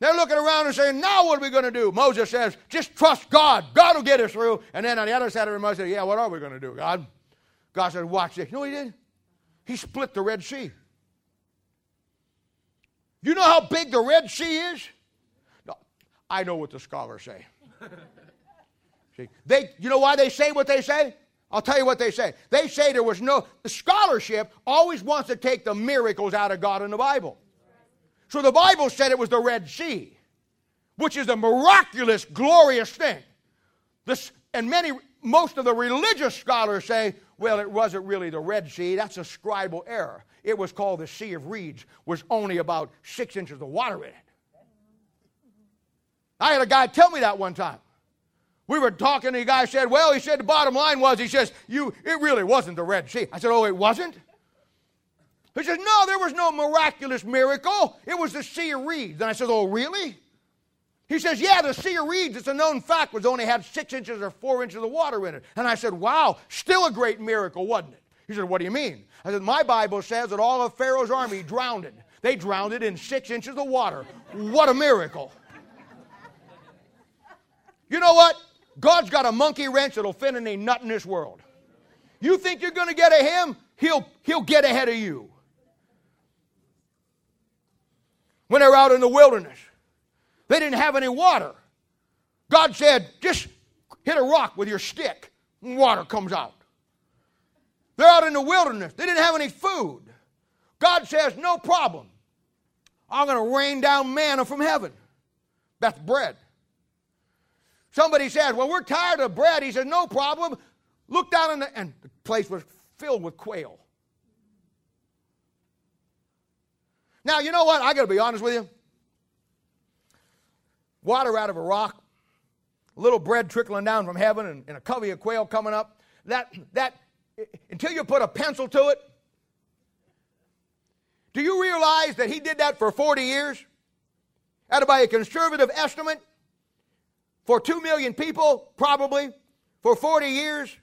They're looking around and saying, Now what are we going to do? Moses says, Just trust God. God will get us through. And then on the other side of the Moses said, Yeah, what are we going to do, God? God said, Watch this. You know what he did? He split the Red Sea. You know how big the Red Sea is? No, I know what the scholars say. See, they, you know why they say what they say? I'll tell you what they say. They say there was no, the scholarship always wants to take the miracles out of God in the Bible. So the Bible said it was the Red Sea, which is a miraculous, glorious thing. This, and many, most of the religious scholars say, well, it wasn't really the Red Sea. That's a scribal error. It was called the Sea of Reeds, was only about six inches of water in it. I had a guy tell me that one time. We were talking, and the guy said, Well, he said the bottom line was, he says, you, it really wasn't the Red Sea. I said, Oh, it wasn't? He says, No, there was no miraculous miracle. It was the sea of reeds. And I said, Oh, really? He says, Yeah, the Sea of Reeds, it's a known fact, was only had six inches or four inches of water in it. And I said, Wow, still a great miracle, wasn't it? He said, What do you mean? I said, My Bible says that all of Pharaoh's army drowned. It. They drowned it in six inches of water. What a miracle. You know what? God's got a monkey wrench that'll fit in a nut in this world. You think you're going to get of him? He'll, he'll get ahead of you. When they're out in the wilderness, they didn't have any water. God said, just hit a rock with your stick, and water comes out. They're out in the wilderness. They didn't have any food. God says, no problem. I'm going to rain down manna from heaven. That's bread. Somebody says, well, we're tired of bread. He says, no problem. Look down the, and the place was filled with quail. Now, you know what? I got to be honest with you water out of a rock, a little bread trickling down from heaven, and, and a covey of quail coming up. That, that, until you put a pencil to it, do you realize that he did that for 40 years? Out of by a conservative estimate, for 2 million people, probably, for 40 years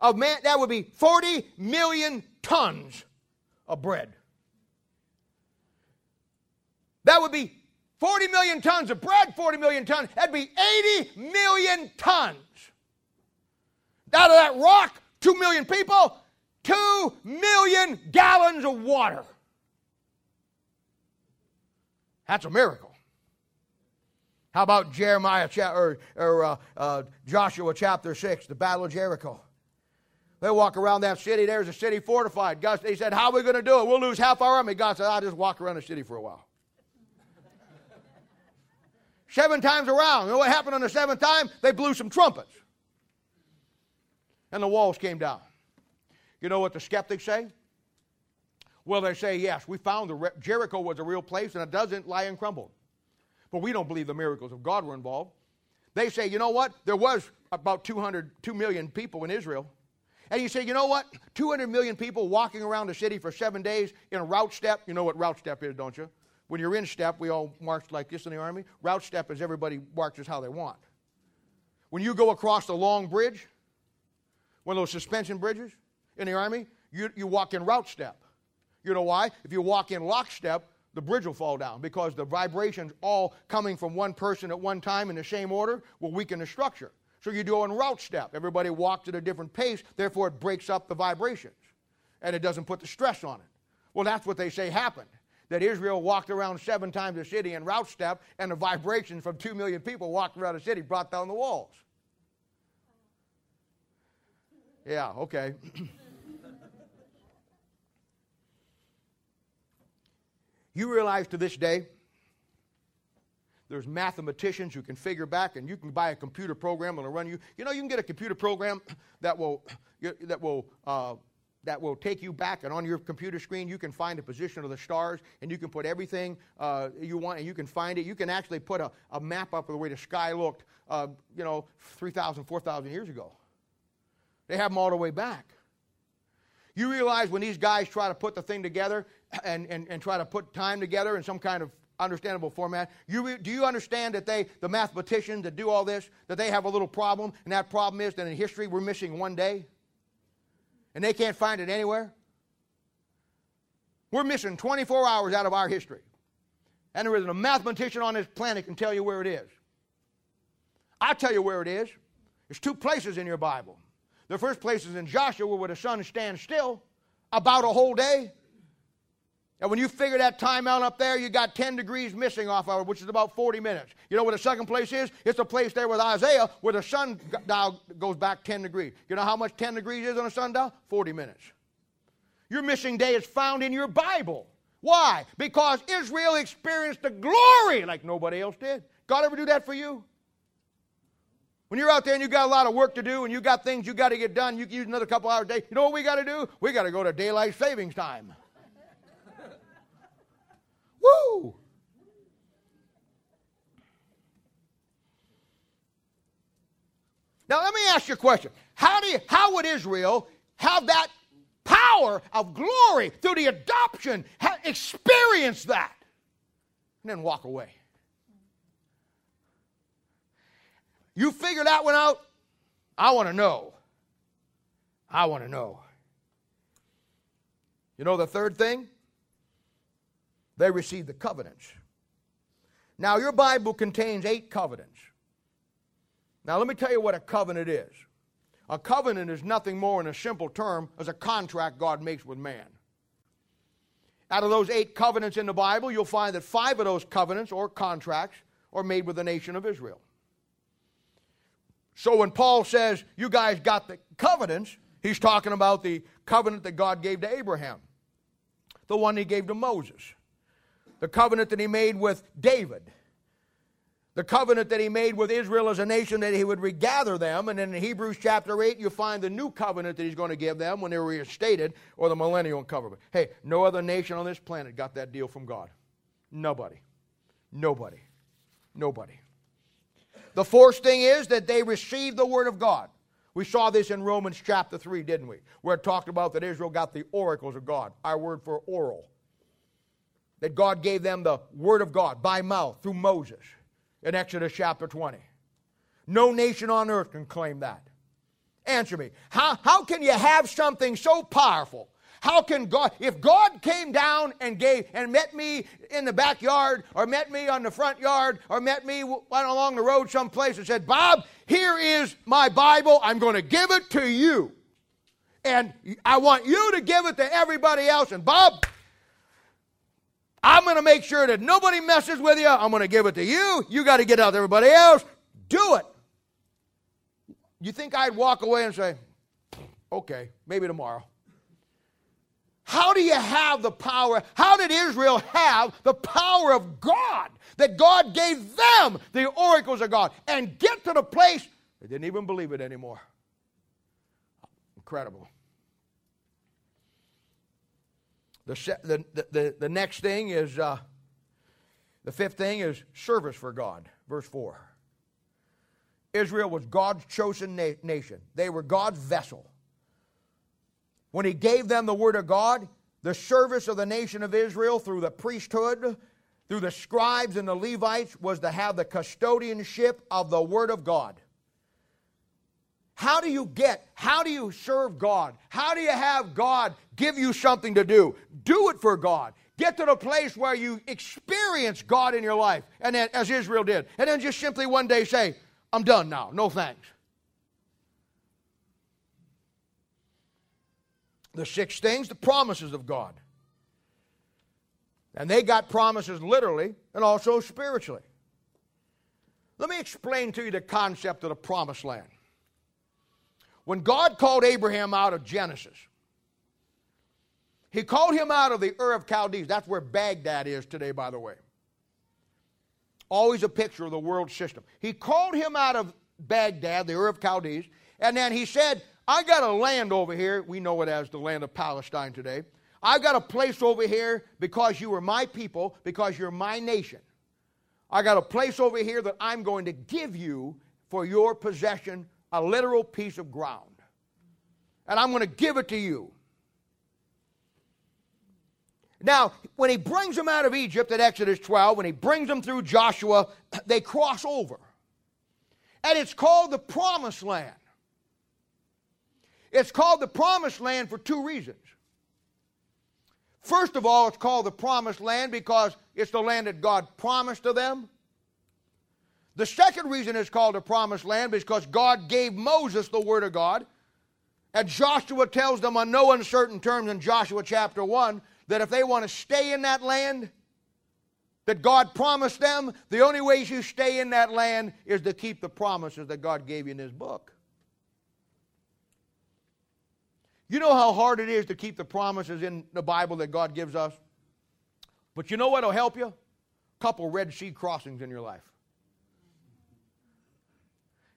of man, that would be 40 million tons of bread. That would be 40 million tons of bread, 40 million tons. That'd be 80 million tons. Out of that rock, 2 million people, 2 million gallons of water. That's a miracle. How about Jeremiah or, or uh, uh, Joshua chapter 6, the Battle of Jericho? They walk around that city. There's a city fortified. God, they said, How are we going to do it? We'll lose half our army. God said, I'll just walk around the city for a while. Seven times around. You know what happened on the seventh time? They blew some trumpets. And the walls came down. You know what the skeptics say? Well, they say, yes, we found the Jericho was a real place and it doesn't lie and crumble. But we don't believe the miracles of God were involved. They say, you know what? There was about 200, 2 million people in Israel. And you say, you know what? 200 million people walking around the city for seven days in a route step. You know what route step is, don't you? When you're in step, we all march like this in the Army. Route step is everybody marches how they want. When you go across the long bridge, one of those suspension bridges in the Army, you, you walk in route step. You know why? If you walk in lockstep, the bridge will fall down because the vibrations all coming from one person at one time in the same order will weaken the structure. So you do in route step. Everybody walks at a different pace, therefore it breaks up the vibrations and it doesn't put the stress on it. Well, that's what they say happened that Israel walked around seven times the city in route step, and the vibrations from two million people walking around the city brought down the walls. Yeah, okay. you realize to this day, there's mathematicians who can figure back, and you can buy a computer program that'll run you. You know, you can get a computer program that will that will uh, that will take you back, and on your computer screen, you can find the position of the stars, and you can put everything uh, you want, and you can find it. You can actually put a, a map up of the way the sky looked, uh, you know, 3,000, 4,000 years ago. They have them all the way back. You realize when these guys try to put the thing together and, and, and try to put time together in some kind of understandable format. You, do you understand that they, the mathematicians that do all this, that they have a little problem, and that problem is that in history we're missing one day? And they can't find it anywhere? We're missing 24 hours out of our history. And there isn't a mathematician on this planet can tell you where it is. I'll tell you where it is. There's two places in your Bible. The first place is in Joshua where the sun stands still about a whole day. And when you figure that time out up there, you got 10 degrees missing off of it, which is about 40 minutes. You know where the second place is? It's the place there with Isaiah where the sundial goes back 10 degrees. You know how much 10 degrees is on a sundial? 40 minutes. Your missing day is found in your Bible. Why? Because Israel experienced the glory like nobody else did. God ever do that for you? When you're out there and you got a lot of work to do and you got things you got to get done, you can use another couple hours a day. You know what we got to do? We got to go to daylight savings time. Woo! Now let me ask you a question. How do you, how would Israel have that power of glory through the adoption. Ha- experience that. And then walk away. You figure that one out? I want to know. I want to know. You know the third thing? They received the covenants. Now, your Bible contains eight covenants. Now, let me tell you what a covenant is. A covenant is nothing more in a simple term as a contract God makes with man. Out of those eight covenants in the Bible, you'll find that five of those covenants or contracts are made with the nation of Israel. So when Paul says, You guys got the covenants, he's talking about the covenant that God gave to Abraham, the one he gave to Moses, the covenant that he made with David, the covenant that he made with Israel as a nation that he would regather them. And in Hebrews chapter 8, you find the new covenant that he's going to give them when they're reinstated, or the millennial covenant. Hey, no other nation on this planet got that deal from God. Nobody. Nobody. Nobody. The fourth thing is that they received the word of God. We saw this in Romans chapter 3, didn't we? Where it talked about that Israel got the oracles of God, our word for oral. That God gave them the word of God by mouth through Moses in Exodus chapter 20. No nation on earth can claim that. Answer me. How, how can you have something so powerful how can God, if God came down and gave and met me in the backyard or met me on the front yard or met me along the road someplace and said, Bob, here is my Bible, I'm going to give it to you. And I want you to give it to everybody else. And Bob, I'm going to make sure that nobody messes with you. I'm going to give it to you. You got to get out to everybody else. Do it. You think I'd walk away and say, okay, maybe tomorrow? How do you have the power? How did Israel have the power of God? That God gave them the oracles of God and get to the place they didn't even believe it anymore. Incredible. The, the, the, the next thing is, uh, the fifth thing is service for God. Verse 4. Israel was God's chosen na- nation, they were God's vessel when he gave them the word of God, the service of the nation of Israel through the priesthood, through the scribes and the Levites, was to have the custodianship of the word of God. How do you get, how do you serve God? How do you have God give you something to do? Do it for God. Get to the place where you experience God in your life, and then, as Israel did. And then just simply one day say, I'm done now. No thanks. The six things, the promises of God. And they got promises literally and also spiritually. Let me explain to you the concept of the promised land. When God called Abraham out of Genesis, he called him out of the Ur of Chaldees. That's where Baghdad is today, by the way. Always a picture of the world system. He called him out of Baghdad, the Ur of Chaldees, and then he said, I got a land over here. We know it as the land of Palestine today. I've got a place over here because you are my people, because you're my nation. I got a place over here that I'm going to give you for your possession, a literal piece of ground. And I'm going to give it to you. Now, when he brings them out of Egypt at Exodus 12, when he brings them through Joshua, they cross over. And it's called the promised land. It's called the promised land for two reasons. First of all, it's called the promised land because it's the land that God promised to them. The second reason it's called the promised land because God gave Moses the word of God. And Joshua tells them on no uncertain terms in Joshua chapter 1 that if they want to stay in that land that God promised them, the only ways you stay in that land is to keep the promises that God gave you in His book. You know how hard it is to keep the promises in the Bible that God gives us? But you know what will help you? A couple Red Sea crossings in your life.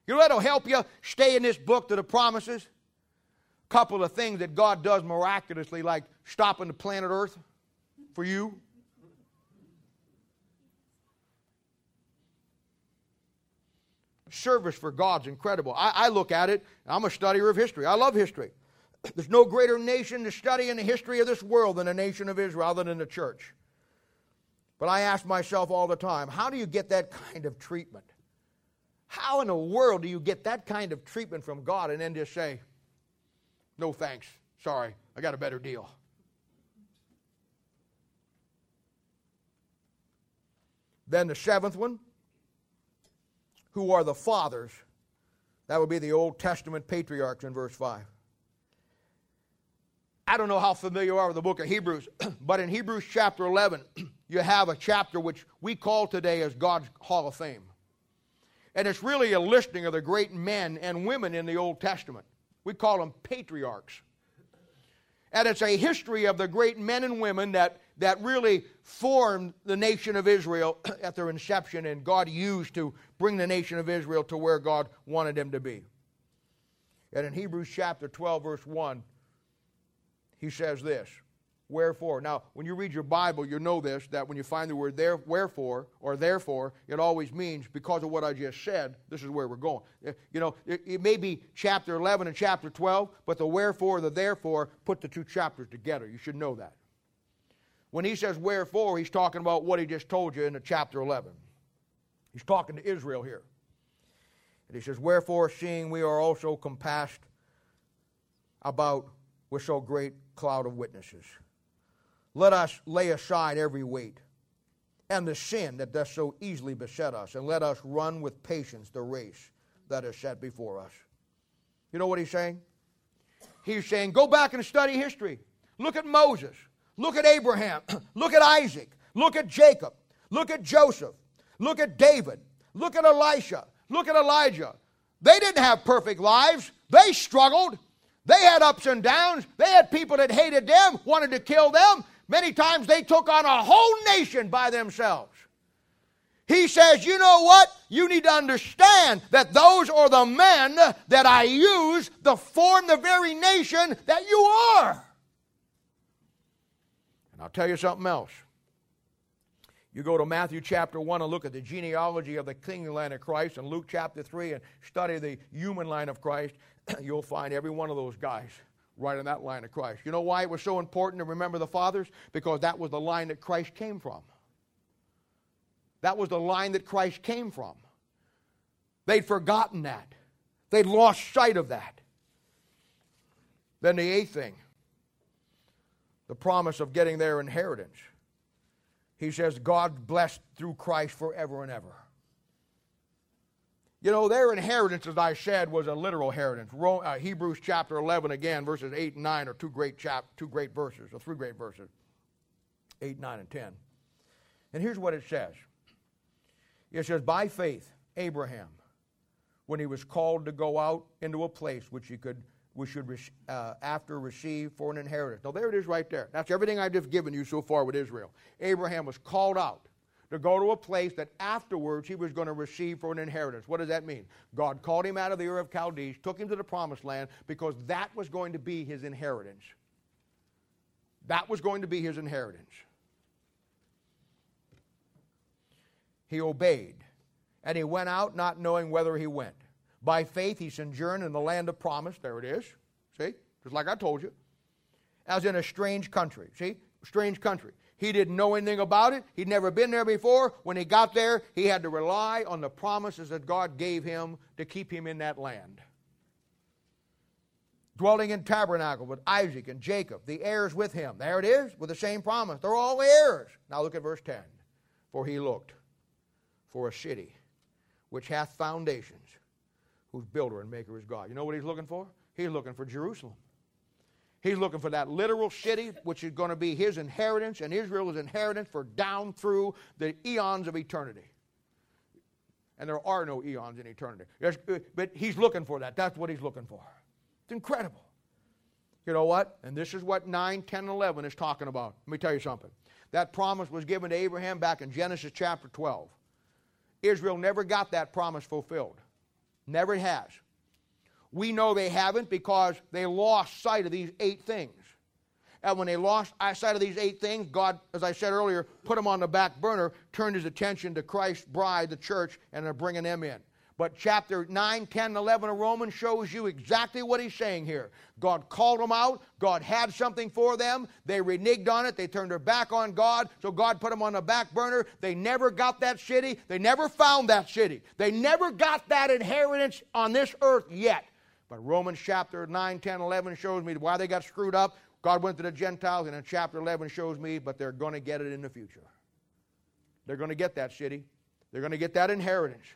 You know what will help you stay in this book to the promises? A couple of things that God does miraculously, like stopping the planet Earth for you. Service for God's incredible. I, I look at it, I'm a studier of history. I love history. There's no greater nation to study in the history of this world than the nation of Israel, other than the church. But I ask myself all the time how do you get that kind of treatment? How in the world do you get that kind of treatment from God and then just say, no thanks, sorry, I got a better deal? Then the seventh one, who are the fathers. That would be the Old Testament patriarchs in verse 5. I don't know how familiar you are with the book of Hebrews, but in Hebrews chapter 11, you have a chapter which we call today as God's Hall of Fame. And it's really a listing of the great men and women in the Old Testament. We call them patriarchs. And it's a history of the great men and women that, that really formed the nation of Israel at their inception and God used to bring the nation of Israel to where God wanted them to be. And in Hebrews chapter 12, verse 1, he says this Wherefore. Now, when you read your Bible, you know this that when you find the word there, wherefore or therefore, it always means because of what I just said, this is where we're going. Eh, you know, it, it may be chapter 11 and chapter 12, but the wherefore, the therefore put the two chapters together. You should know that. When he says wherefore, he's talking about what he just told you in the chapter 11. He's talking to Israel here. And he says, Wherefore, seeing we are also compassed about with so great cloud of witnesses. Let us lay aside every weight and the sin that does so easily beset us, and let us run with patience the race that is set before us. You know what he's saying? He's saying, go back and study history. Look at Moses. Look at Abraham. look at Isaac. Look at Jacob. Look at Joseph. Look at David. Look at Elisha. Look at Elijah. They didn't have perfect lives. They struggled. They had ups and downs. They had people that hated them, wanted to kill them. Many times they took on a whole nation by themselves. He says, You know what? You need to understand that those are the men that I use to form the very nation that you are. And I'll tell you something else. You go to Matthew chapter 1 and look at the genealogy of the kingly line of Christ, and Luke chapter 3 and study the human line of Christ. you'll find every one of those guys right in that line of Christ. You know why it was so important to remember the fathers? Because that was the line that Christ came from. That was the line that Christ came from. They'd forgotten that, they'd lost sight of that. Then the eighth thing the promise of getting their inheritance. He says, God blessed through Christ forever and ever. You know, their inheritance, as I said, was a literal inheritance. Uh, Hebrews chapter 11, again, verses 8 and 9 are two great, chap- two great verses, or three great verses 8, 9, and 10. And here's what it says it says, By faith, Abraham, when he was called to go out into a place which he could we should uh, after receive for an inheritance. Now, there it is right there. That's everything I've just given you so far with Israel. Abraham was called out to go to a place that afterwards he was going to receive for an inheritance. What does that mean? God called him out of the Ur of Chaldees, took him to the promised land because that was going to be his inheritance. That was going to be his inheritance. He obeyed, and he went out not knowing whether he went. By faith he sojourned in the land of promise. There it is. See? Just like I told you. As in a strange country. See? Strange country. He didn't know anything about it. He'd never been there before. When he got there, he had to rely on the promises that God gave him to keep him in that land. Dwelling in tabernacle with Isaac and Jacob, the heirs with him. There it is, with the same promise. They're all heirs. Now look at verse 10. For he looked for a city which hath foundations, whose builder and maker is God. You know what he's looking for? He's looking for Jerusalem. He's looking for that literal city, which is going to be his inheritance and Israel's inheritance for down through the eons of eternity. And there are no eons in eternity. But he's looking for that. That's what he's looking for. It's incredible. You know what? And this is what 9, 10, and 11 is talking about. Let me tell you something. That promise was given to Abraham back in Genesis chapter 12. Israel never got that promise fulfilled. Never has. We know they haven't because they lost sight of these eight things. And when they lost sight of these eight things, God, as I said earlier, put them on the back burner, turned his attention to Christ's bride, the church, and they're bringing them in. But chapter 9, 10, 11 of Romans shows you exactly what he's saying here. God called them out. God had something for them. They reneged on it. They turned their back on God. So God put them on the back burner. They never got that city. They never found that city. They never got that inheritance on this earth yet. But Romans chapter 9, 10, 11 shows me why they got screwed up. God went to the Gentiles, and in chapter 11 shows me, but they're going to get it in the future. They're going to get that city. They're going to get that inheritance.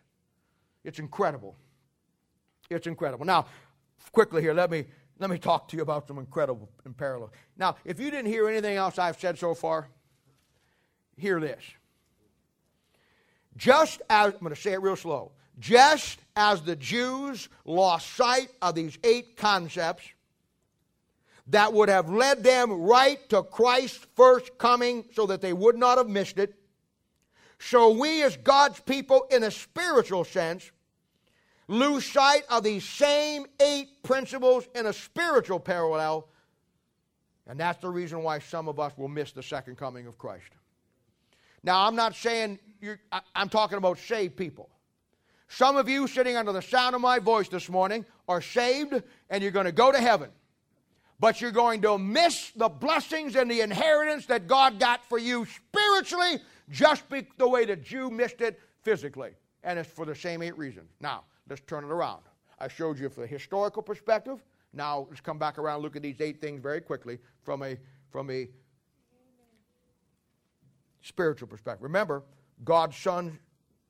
It's incredible. It's incredible. Now, quickly here, let me let me talk to you about some incredible and parallel. Now, if you didn't hear anything else I've said so far, hear this. Just as I'm going to say it real slow. Just as the Jews lost sight of these eight concepts that would have led them right to Christ's first coming so that they would not have missed it, so we, as God's people, in a spiritual sense, lose sight of these same eight principles in a spiritual parallel. And that's the reason why some of us will miss the second coming of Christ. Now, I'm not saying, you I'm talking about saved people. Some of you sitting under the sound of my voice this morning are saved and you're going to go to heaven. But you're going to miss the blessings and the inheritance that God got for you spiritually just the way the Jew missed it physically. And it's for the same eight reasons. Now, let's turn it around. I showed you from a historical perspective. Now, let's come back around and look at these eight things very quickly from a, from a spiritual perspective. Remember, God's Son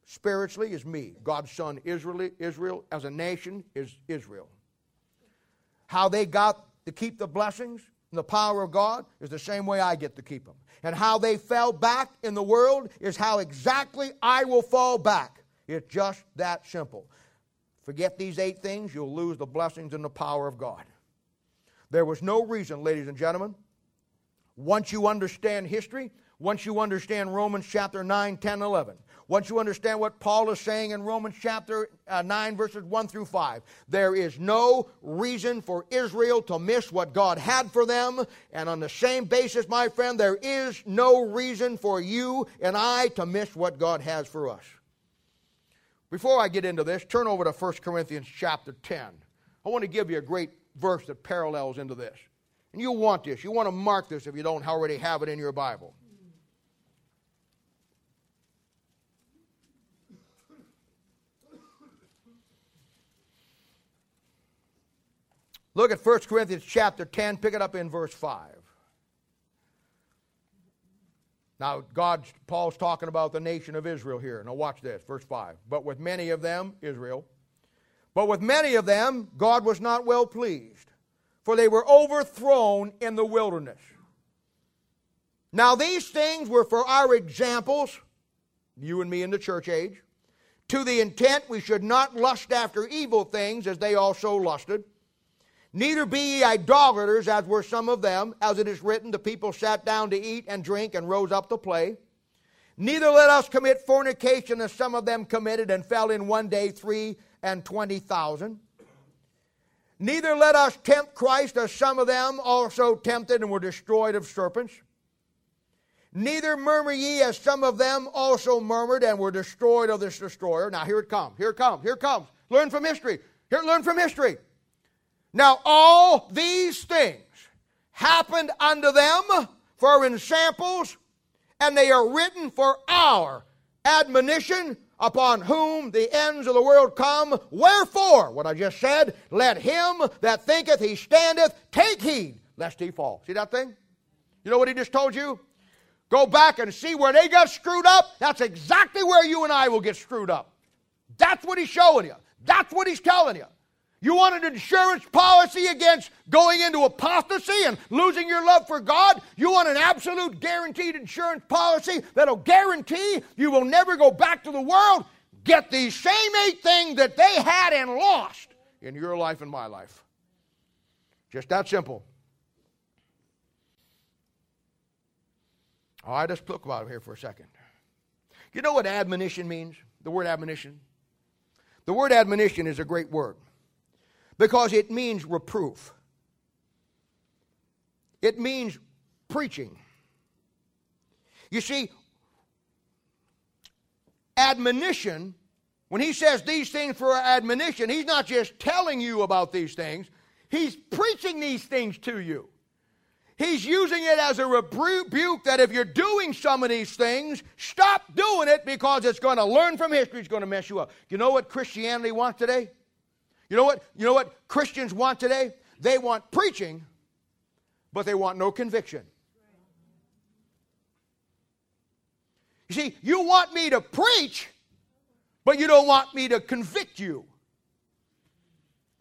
spiritually is me. God's Son Israel, Israel as a nation is Israel. How they got to keep the blessings and the power of God is the same way I get to keep them. And how they fell back in the world is how exactly I will fall back. It's just that simple. Forget these eight things, you'll lose the blessings and the power of God. There was no reason, ladies and gentlemen, once you understand history, once you understand Romans chapter 9, 10, 11, once you understand what Paul is saying in Romans chapter uh, 9, verses 1 through 5, there is no reason for Israel to miss what God had for them. And on the same basis, my friend, there is no reason for you and I to miss what God has for us. Before I get into this, turn over to 1 Corinthians chapter 10. I want to give you a great verse that parallels into this. And you'll want this. You want to mark this if you don't already have it in your Bible. Look at 1 Corinthians chapter 10, pick it up in verse 5. Now, God, Paul's talking about the nation of Israel here. Now, watch this, verse 5. But with many of them, Israel, but with many of them, God was not well pleased, for they were overthrown in the wilderness. Now, these things were for our examples, you and me in the church age, to the intent we should not lust after evil things as they also lusted. Neither be ye idolaters, as were some of them, as it is written, the people sat down to eat and drink and rose up to play. Neither let us commit fornication, as some of them committed and fell in one day three and twenty thousand. Neither let us tempt Christ, as some of them also tempted and were destroyed of serpents. Neither murmur ye, as some of them also murmured and were destroyed of this destroyer. Now here it comes. Here it comes. Here it comes. Learn from history. Here, learn from history. Now, all these things happened unto them for ensamples, and they are written for our admonition upon whom the ends of the world come. Wherefore, what I just said, let him that thinketh he standeth take heed lest he fall. See that thing? You know what he just told you? Go back and see where they got screwed up. That's exactly where you and I will get screwed up. That's what he's showing you. That's what he's telling you. You want an insurance policy against going into apostasy and losing your love for God? You want an absolute guaranteed insurance policy that'll guarantee you will never go back to the world? Get the same eight things that they had and lost in your life and my life. Just that simple. All right, let's talk about it here for a second. You know what admonition means? The word admonition? The word admonition is a great word because it means reproof, it means preaching. You see, admonition, when he says these things for admonition, he's not just telling you about these things, he's preaching these things to you. He's using it as a rebuke that if you're doing some of these things, stop doing it because it's going to learn from history, it's going to mess you up. You know what Christianity wants today? You know what? You know what Christians want today? They want preaching, but they want no conviction. You see, you want me to preach, but you don't want me to convict you.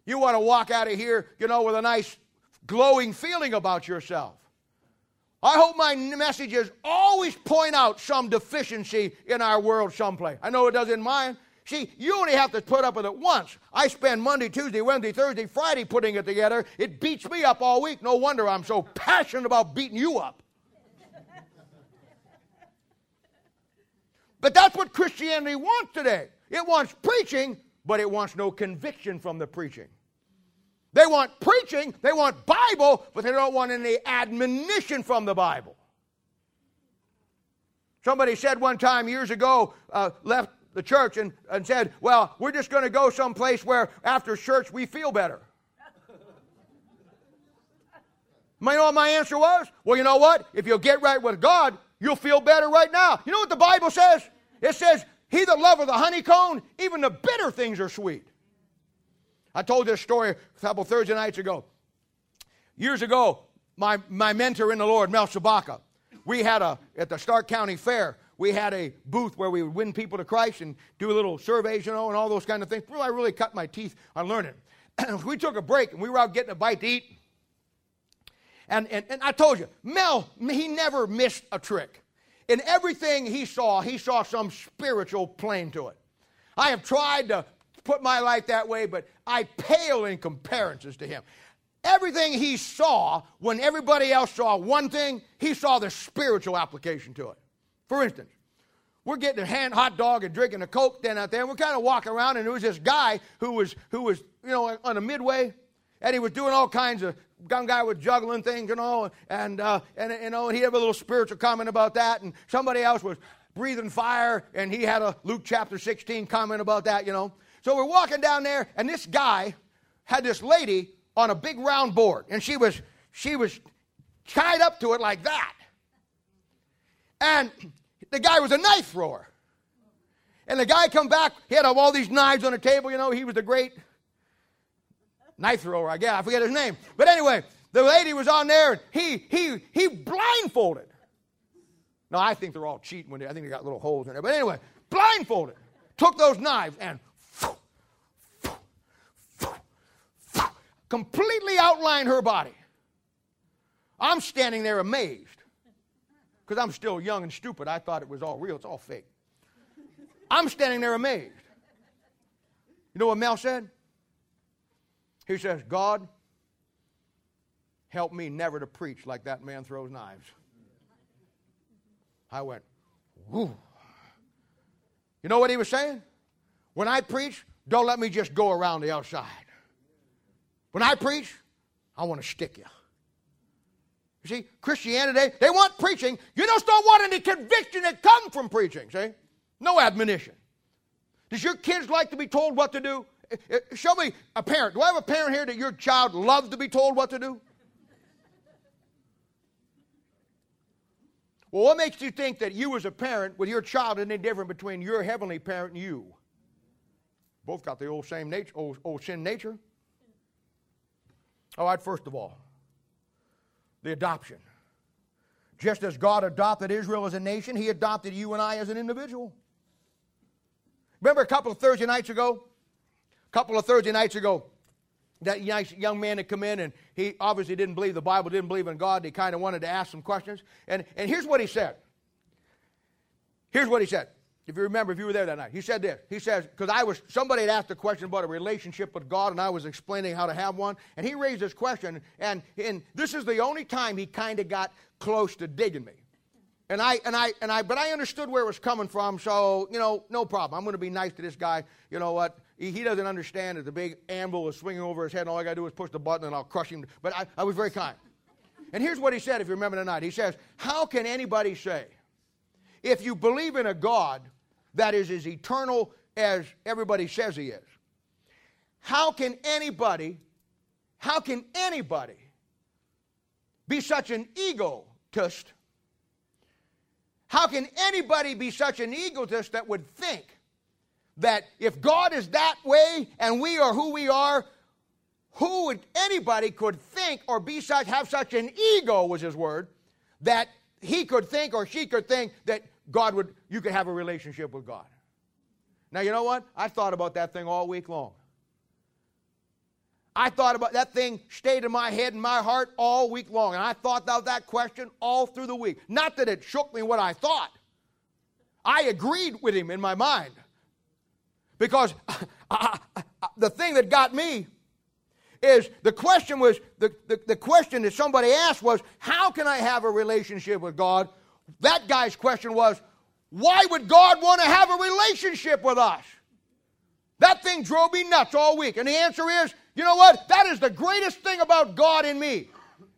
You want to walk out of here, you know, with a nice glowing feeling about yourself. I hope my messages always point out some deficiency in our world someplace. I know it does in mine. See, you only have to put up with it once. I spend Monday, Tuesday, Wednesday, Thursday, Friday putting it together. It beats me up all week. No wonder I'm so passionate about beating you up. but that's what Christianity wants today. It wants preaching, but it wants no conviction from the preaching. They want preaching, they want Bible, but they don't want any admonition from the Bible. Somebody said one time years ago, uh, left the church and, and said, Well, we're just going to go someplace where after church we feel better. you know what my answer was? Well, you know what? If you'll get right with God, you'll feel better right now. You know what the Bible says? It says, He that loveth the honeycomb, even the bitter things are sweet. I told this story a couple Thursday nights ago. Years ago, my, my mentor in the Lord, Mel Sabaka, we had a, at the Stark County Fair, we had a booth where we would win people to Christ and do little surveys, you know, and all those kind of things. Well, I really cut my teeth on learning. we took a break and we were out getting a bite to eat. And, and, and I told you, Mel, he never missed a trick. In everything he saw, he saw some spiritual plane to it. I have tried to put my life that way, but I pale in comparisons to him. Everything he saw, when everybody else saw one thing, he saw the spiritual application to it. For instance, we're getting a hand hot dog and drinking a Coke then out there, and we're kind of walking around, and there was this guy who was, who was you know, on a midway, and he was doing all kinds of young guy was juggling things, you know, and, uh, and, you know, and he had a little spiritual comment about that, and somebody else was breathing fire, and he had a Luke chapter 16 comment about that, you know. So we're walking down there, and this guy had this lady on a big round board, and she was she was tied up to it like that. And the guy was a knife thrower. And the guy come back, he had all these knives on the table, you know, he was the great knife thrower, I guess. I forget his name. But anyway, the lady was on there, and he he he blindfolded. No, I think they're all cheating when they, I think they got little holes in there. But anyway, blindfolded. Took those knives and completely outline her body. I'm standing there amazed because I'm still young and stupid. I thought it was all real, it's all fake. I'm standing there amazed. You know what Mel said? He says, God, help me never to preach like that man throws knives. I went, whoo. You know what he was saying? When I preach, don't let me just go around the outside. When I preach, I want to stick you. You see, Christianity, they want preaching. You just don't want any conviction that come from preaching, see? No admonition. Does your kids like to be told what to do? Eh, eh, show me a parent. Do I have a parent here that your child loves to be told what to do? Well, what makes you think that you, as a parent, with your child, is any different between your heavenly parent and you? Both got the old same nature, old, old sin nature. All right, first of all, the adoption. Just as God adopted Israel as a nation, He adopted you and I as an individual. Remember a couple of Thursday nights ago? A couple of Thursday nights ago, that nice young man had come in and he obviously didn't believe the Bible, didn't believe in God. He kind of wanted to ask some questions. And, and here's what he said. Here's what he said. If you remember, if you were there that night, he said this. He says, because I was, somebody had asked a question about a relationship with God, and I was explaining how to have one, and he raised this question, and, and this is the only time he kind of got close to digging me. And I, and I, and I, but I understood where it was coming from, so, you know, no problem. I'm going to be nice to this guy. You know what? He, he doesn't understand that the big anvil is swinging over his head, and all I got to do is push the button, and I'll crush him. But I, I was very kind. And here's what he said, if you remember tonight. He says, How can anybody say, if you believe in a God that is as eternal as everybody says he is. How can anybody, how can anybody be such an egotist? How can anybody be such an egotist that would think that if God is that way and we are who we are, who would anybody could think or be such have such an ego was his word that he could think or she could think that God would you could have a relationship with God. Now you know what? I thought about that thing all week long. I thought about that thing stayed in my head and my heart all week long. And I thought about that question all through the week. Not that it shook me what I thought. I agreed with him in my mind. Because I, I, the thing that got me is the question was the, the, the question that somebody asked was, How can I have a relationship with God? That guy's question was, Why would God want to have a relationship with us? That thing drove me nuts all week. And the answer is, you know what? That is the greatest thing about God in me.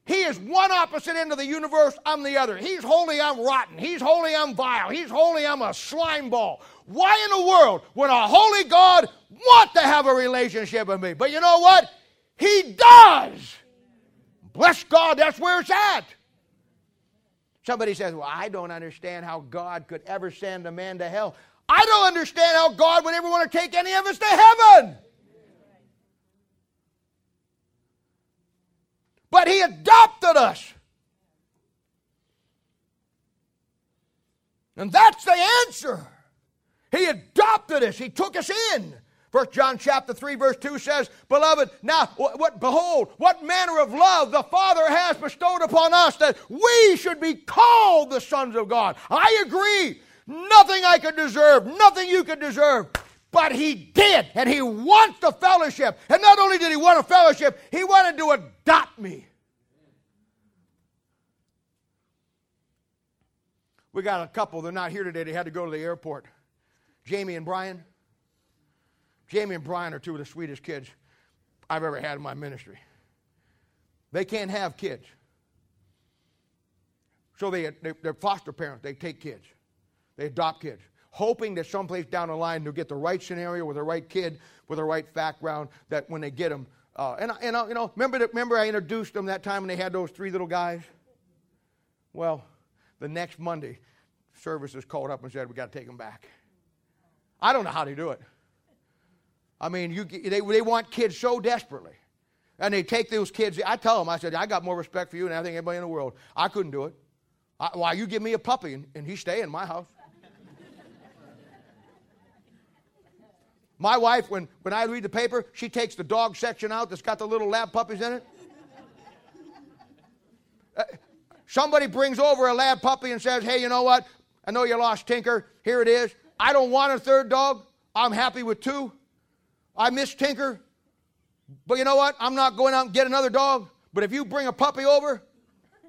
He is one opposite end of the universe, I'm the other. He's holy, I'm rotten. He's holy, I'm vile. He's holy, I'm a slime ball. Why in the world would a holy God want to have a relationship with me? But you know what? He does. Bless God, that's where it's at. Somebody says, Well, I don't understand how God could ever send a man to hell. I don't understand how God would ever want to take any of us to heaven. But He adopted us. And that's the answer. He adopted us. He took us in. First John chapter 3 verse 2 says, Beloved, now what, behold, what manner of love the Father has bestowed upon us that we should be called the sons of God. I agree. Nothing I could deserve, nothing you could deserve. But he did, and he wants the fellowship. And not only did he want a fellowship, he wanted to adopt me. We got a couple, they're not here today, they had to go to the airport. Jamie and Brian. Jamie and Brian are two of the sweetest kids I've ever had in my ministry. They can't have kids. So they, they, are foster parents, they take kids, they adopt kids hoping that someplace down the line they'll get the right scenario with the right kid with the right background that when they get them. Uh, and, and uh, you know, remember, remember I introduced them that time when they had those three little guys? Well, the next Monday, services called up and said, we got to take them back. I don't know how they do it. I mean, you, they, they want kids so desperately. And they take those kids. I tell them, I said, I got more respect for you than I think anybody in the world. I couldn't do it. I, why, you give me a puppy and, and he stay in my house. My wife, when, when I read the paper, she takes the dog section out that's got the little lab puppies in it. Uh, somebody brings over a lab puppy and says, Hey, you know what? I know you lost Tinker. Here it is. I don't want a third dog. I'm happy with two. I miss Tinker. But you know what? I'm not going out and get another dog. But if you bring a puppy over,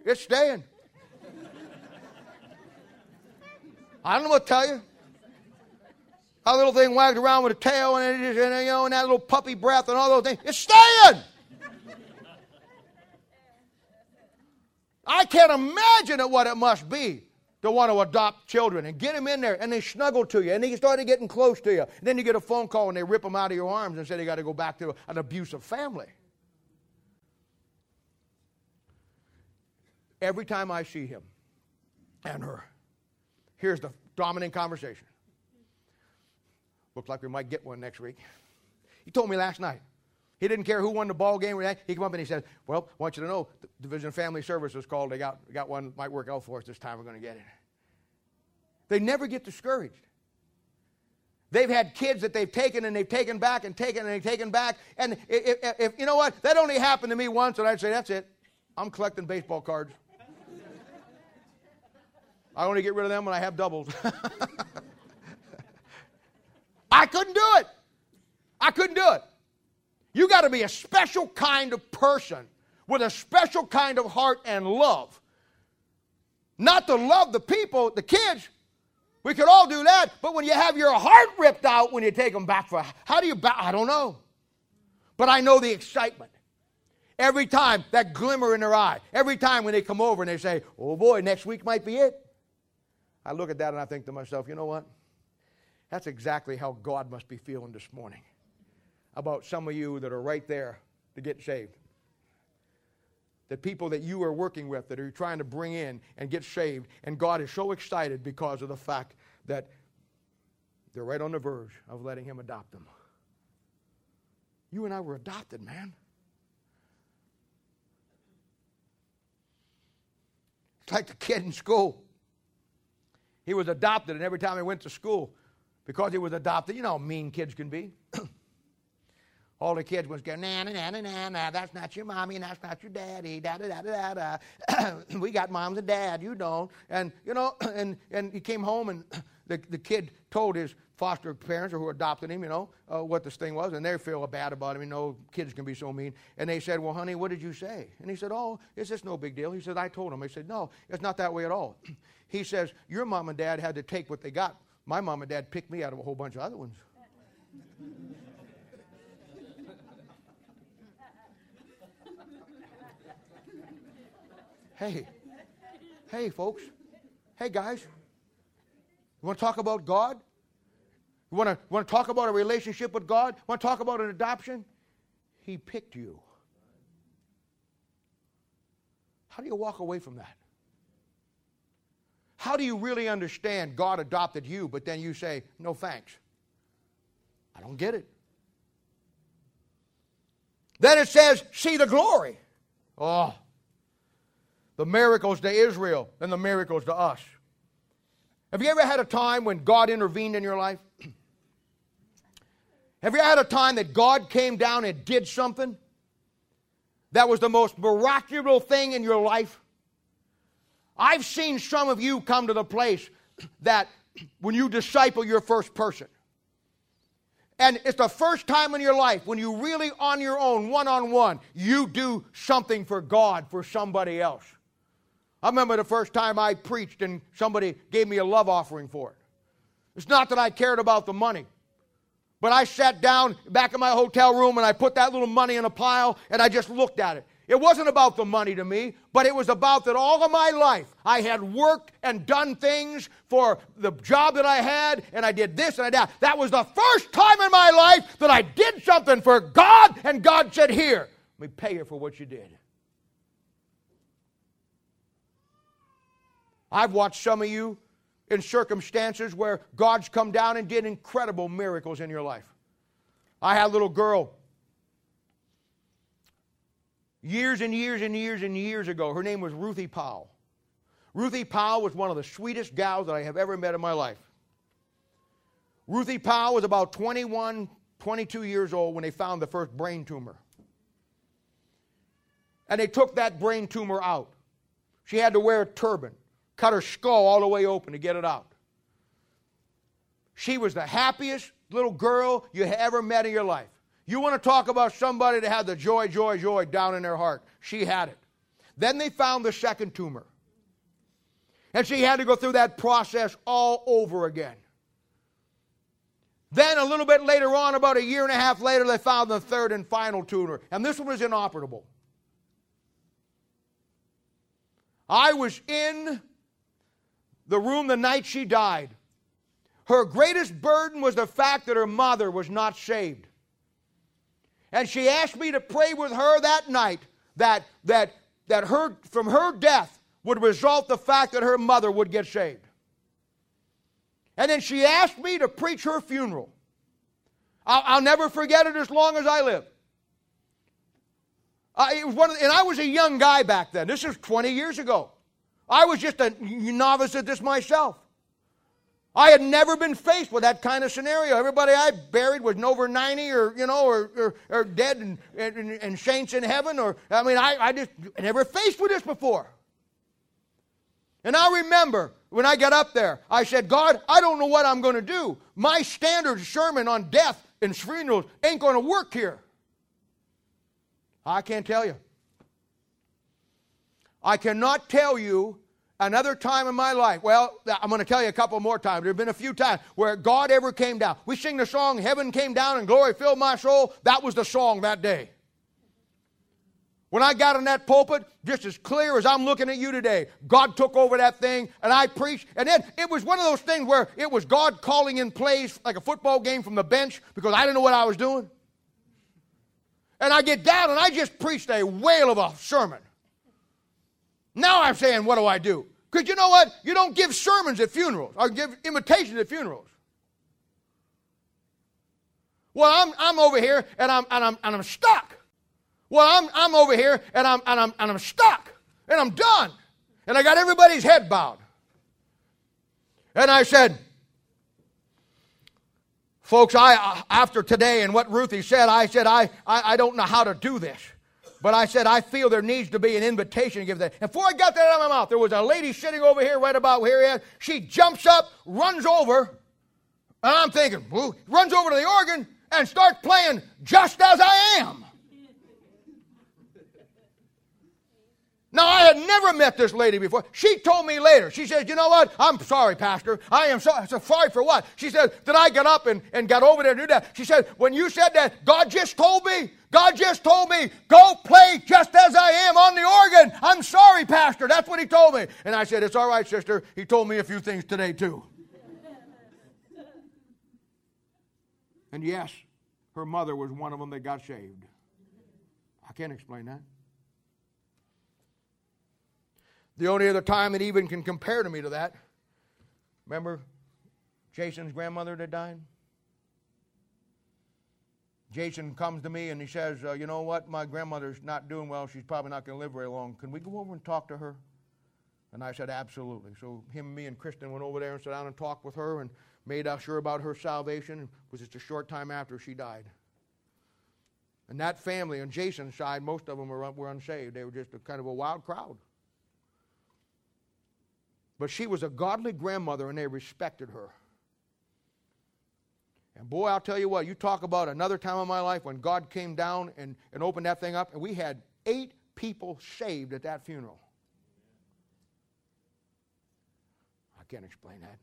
it's staying. I don't know what to tell you. That little thing wagged around with a tail and, it, and, you know, and that little puppy breath and all those things. It's staying. I can't imagine what it must be to want to adopt children and get them in there and they snuggle to you and they started getting close to you. And then you get a phone call and they rip them out of your arms and say they got to go back to an abusive family. Every time I see him and her, here's the dominant conversation. Looks like we might get one next week. He told me last night. He didn't care who won the ball game. Or that. He came up and he said, Well, I want you to know, the Division of Family Services called. They got, got one, might work out for us this time. We're going to get it. They never get discouraged. They've had kids that they've taken and they've taken back and taken and they've taken back. And if, if, if you know what, that only happened to me once, and I'd say, That's it. I'm collecting baseball cards. I only get rid of them when I have doubles. I couldn't do it. I couldn't do it. You got to be a special kind of person with a special kind of heart and love. Not to love the people, the kids. We could all do that, but when you have your heart ripped out when you take them back for, how do you? I don't know. But I know the excitement. Every time, that glimmer in their eye. Every time when they come over and they say, oh boy, next week might be it. I look at that and I think to myself, you know what? That's exactly how God must be feeling this morning about some of you that are right there to get saved. The people that you are working with that are trying to bring in and get saved, and God is so excited because of the fact that they're right on the verge of letting Him adopt them. You and I were adopted, man. It's like the kid in school. He was adopted, and every time he went to school, because he was adopted, you know how mean kids can be. All the kids was going, na na na na na na, that's not your mommy and that's not your daddy, da da da da da da. we got moms and dad, you don't. And, you know, and, and he came home and the, the kid told his foster parents or who adopted him, you know, uh, what this thing was, and they feel bad about him. You know, kids can be so mean. And they said, Well, honey, what did you say? And he said, Oh, it's just no big deal. He said, I told him. I said, No, it's not that way at all. he says, Your mom and dad had to take what they got. My mom and dad picked me out of a whole bunch of other ones. Hey, hey, folks. Hey, guys. You want to talk about God? You want to, want to talk about a relationship with God? Want to talk about an adoption? He picked you. How do you walk away from that? How do you really understand God adopted you, but then you say, no thanks? I don't get it. Then it says, see the glory. Oh, the miracles to Israel and the miracles to us. Have you ever had a time when God intervened in your life? Have you had a time that God came down and did something that was the most miraculous thing in your life? I've seen some of you come to the place that when you disciple your first person, and it's the first time in your life when you really, on your own, one on one, you do something for God, for somebody else. I remember the first time I preached and somebody gave me a love offering for it. It's not that I cared about the money, but I sat down back in my hotel room and I put that little money in a pile and I just looked at it. It wasn't about the money to me, but it was about that all of my life I had worked and done things for the job that I had, and I did this and I did that. That was the first time in my life that I did something for God, and God said, Here, let me pay you for what you did. I've watched some of you in circumstances where God's come down and did incredible miracles in your life. I had a little girl years and years and years and years ago. Her name was Ruthie Powell. Ruthie Powell was one of the sweetest gals that I have ever met in my life. Ruthie Powell was about 21, 22 years old when they found the first brain tumor. And they took that brain tumor out. She had to wear a turban cut her skull all the way open to get it out. She was the happiest little girl you ever met in your life. You want to talk about somebody that had the joy, joy, joy down in their heart. She had it. Then they found the second tumor. And she had to go through that process all over again. Then, a little bit later on, about a year and a half later, they found the third and final tumor. And this one was inoperable. I was in the room the night she died. Her greatest burden was the fact that her mother was not saved. And she asked me to pray with her that night that, that, that her, from her death would result the fact that her mother would get saved. And then she asked me to preach her funeral. I'll, I'll never forget it as long as I live. Uh, it was one the, and I was a young guy back then. This was 20 years ago. I was just a novice at this myself. I had never been faced with that kind of scenario. Everybody I buried was over 90 or, you know, or, or, or dead and, and, and, saints in heaven. Or, I mean, I, I just never faced with this before. And I remember when I got up there, I said, God, I don't know what I'm going to do. My standard sermon on death and funerals ain't going to work here. I can't tell you. I cannot tell you another time in my life. Well, I'm going to tell you a couple more times. There have been a few times where God ever came down. We sing the song, Heaven Came Down and Glory Filled My Soul. That was the song that day. When I got in that pulpit, just as clear as I'm looking at you today, God took over that thing and I preached. And then it was one of those things where it was God calling in plays like a football game from the bench because I didn't know what I was doing. And I get down and I just preached a whale of a sermon. Now I'm saying, what do I do? Because you know what? You don't give sermons at funerals or give invitations at funerals. Well, I'm, I'm over here and I'm, and, I'm, and I'm stuck. Well, I'm, I'm over here and I'm, and, I'm, and I'm stuck and I'm done. And I got everybody's head bowed. And I said, folks, I, uh, after today and what Ruthie said, I said, I, I, I don't know how to do this. But I said, I feel there needs to be an invitation to give that. And before I got that out of my mouth, there was a lady sitting over here, right about here. She jumps up, runs over, and I'm thinking, runs over to the organ and starts playing just as I am. Now, I had never met this lady before. She told me later. She said, You know what? I'm sorry, Pastor. I am so, so sorry for what? She said, Did I get up and, and got over there and do that? She said, When you said that, God just told me, God just told me, go play just as I am on the organ. I'm sorry, Pastor. That's what he told me. And I said, It's all right, sister. He told me a few things today, too. and yes, her mother was one of them that got saved. I can't explain that. The only other time it even can compare to me to that, remember Jason's grandmother that died? Jason comes to me and he says, uh, You know what? My grandmother's not doing well. She's probably not going to live very long. Can we go over and talk to her? And I said, Absolutely. So him, me, and Kristen went over there and sat down and talked with her and made sure about her salvation. It was just a short time after she died. And that family on Jason's side, most of them were, were unsaved. They were just a kind of a wild crowd. But she was a godly grandmother and they respected her. And boy, I'll tell you what, you talk about another time in my life when God came down and, and opened that thing up, and we had eight people saved at that funeral. I can't explain that.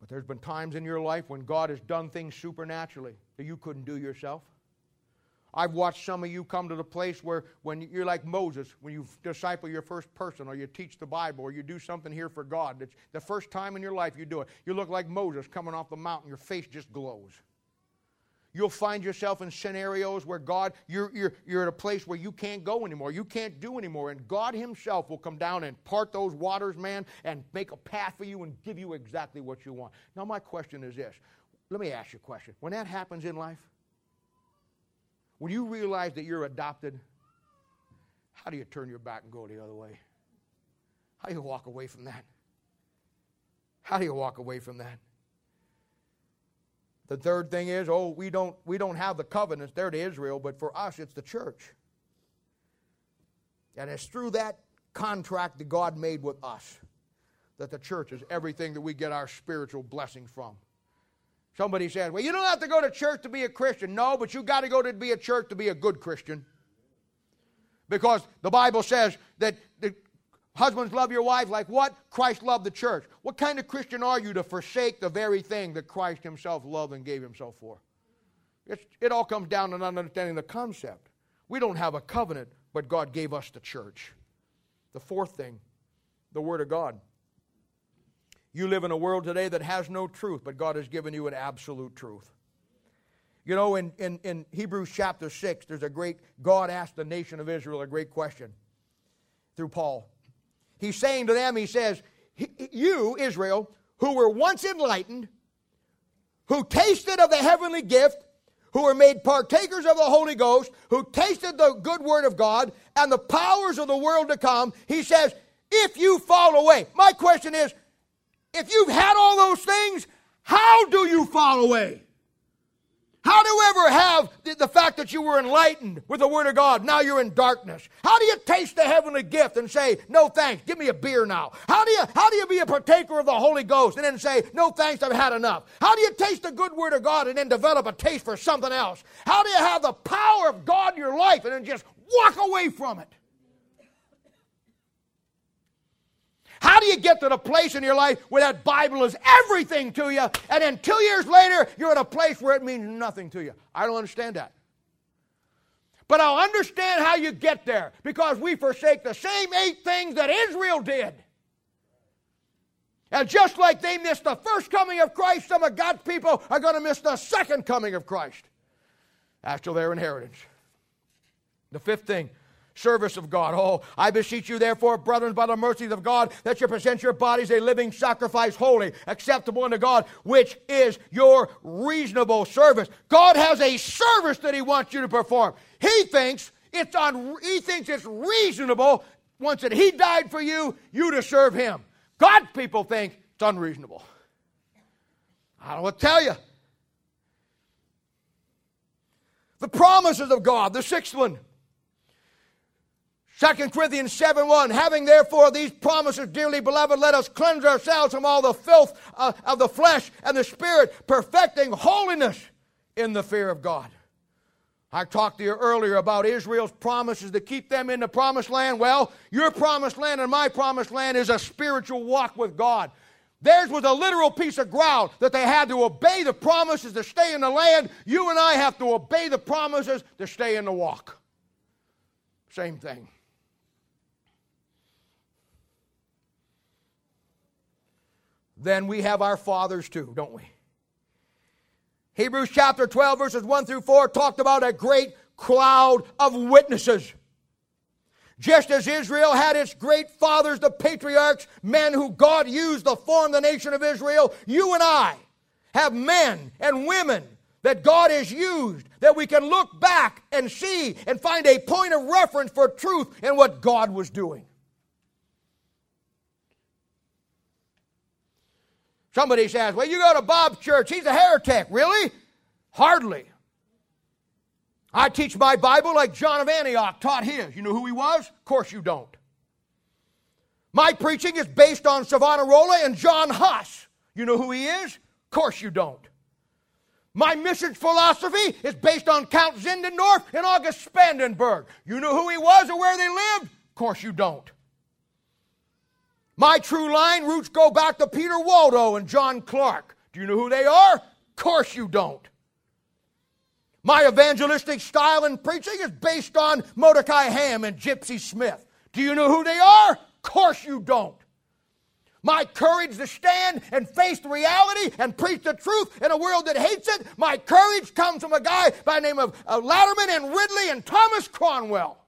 But there's been times in your life when God has done things supernaturally that you couldn't do yourself. I've watched some of you come to the place where when you're like Moses, when you disciple your first person or you teach the Bible or you do something here for God. It's the first time in your life you do it. You look like Moses coming off the mountain, your face just glows. You'll find yourself in scenarios where God, you're, you're, you're at a place where you can't go anymore. You can't do anymore. And God Himself will come down and part those waters, man, and make a path for you and give you exactly what you want. Now, my question is this. Let me ask you a question. When that happens in life, when you realize that you're adopted, how do you turn your back and go the other way? How do you walk away from that? How do you walk away from that? The third thing is, oh, we don't we don't have the covenants there to Israel, but for us it's the church. And it's through that contract that God made with us that the church is everything that we get our spiritual blessings from. Somebody says, well, you don't have to go to church to be a Christian. No, but you got to go to be a church to be a good Christian. Because the Bible says that the husbands love your wife like what? Christ loved the church. What kind of Christian are you to forsake the very thing that Christ himself loved and gave himself for? It's, it all comes down to not understanding the concept. We don't have a covenant, but God gave us the church. The fourth thing, the Word of God. You live in a world today that has no truth, but God has given you an absolute truth. You know, in, in, in Hebrews chapter 6, there's a great, God asked the nation of Israel a great question through Paul. He's saying to them, He says, You, Israel, who were once enlightened, who tasted of the heavenly gift, who were made partakers of the Holy Ghost, who tasted the good word of God and the powers of the world to come, he says, if you fall away. My question is, if you've had all those things, how do you fall away? How do you ever have the, the, fact that you were enlightened with the Word of God, now you're in darkness? How do you taste the heavenly gift and say, no thanks, give me a beer now? How do you, how do you be a partaker of the Holy Ghost and then say, no thanks, I've had enough? How do you taste the good Word of God and then develop a taste for something else? How do you have the power of God in your life and then just walk away from it? How do you get to the place in your life where that Bible is everything to you, and then two years later, you're at a place where it means nothing to you? I don't understand that. But I'll understand how you get there because we forsake the same eight things that Israel did. And just like they missed the first coming of Christ, some of God's people are going to miss the second coming of Christ after their inheritance. The fifth thing, service of God. Oh, I beseech you, therefore, brethren, by the mercies of God, that you present your bodies a living sacrifice, holy, acceptable unto God, which is your reasonable service. God has a service that He wants you to perform. He thinks it's on. He thinks it's reasonable once that He died for you, you to serve Him. God's people think it's unreasonable. I don't want to tell you. The promises of God, the sixth one. 2 Corinthians 7 1, having therefore these promises, dearly beloved, let us cleanse ourselves from all the filth uh, of the flesh and the spirit, perfecting holiness in the fear of God. I talked to you earlier about Israel's promises to keep them in the promised land. Well, your promised land and my promised land is a spiritual walk with God. Theirs was a literal piece of ground that they had to obey the promises to stay in the land. You and I have to obey the promises to stay in the walk. Same thing. Then we have our fathers too, don't we? Hebrews chapter 12, verses 1 through 4 talked about a great cloud of witnesses. Just as Israel had its great fathers, the patriarchs, men who God used to form the nation of Israel, you and I have men and women that God has used that we can look back and see and find a point of reference for truth in what God was doing. Somebody says, Well, you go to Bob's church, he's a heretic. Really? Hardly. I teach my Bible like John of Antioch taught his. You know who he was? Of course you don't. My preaching is based on Savonarola and John Huss. You know who he is? Of course you don't. My mission philosophy is based on Count Zinzendorf and August Spangenberg. You know who he was or where they lived? Of course you don't. My true line roots go back to Peter Waldo and John Clark. Do you know who they are? Of course you don't. My evangelistic style in preaching is based on Mordecai Ham and Gypsy Smith. Do you know who they are? Of course you don't. My courage to stand and face the reality and preach the truth in a world that hates it, my courage comes from a guy by the name of uh, Latimer and Ridley and Thomas Cromwell.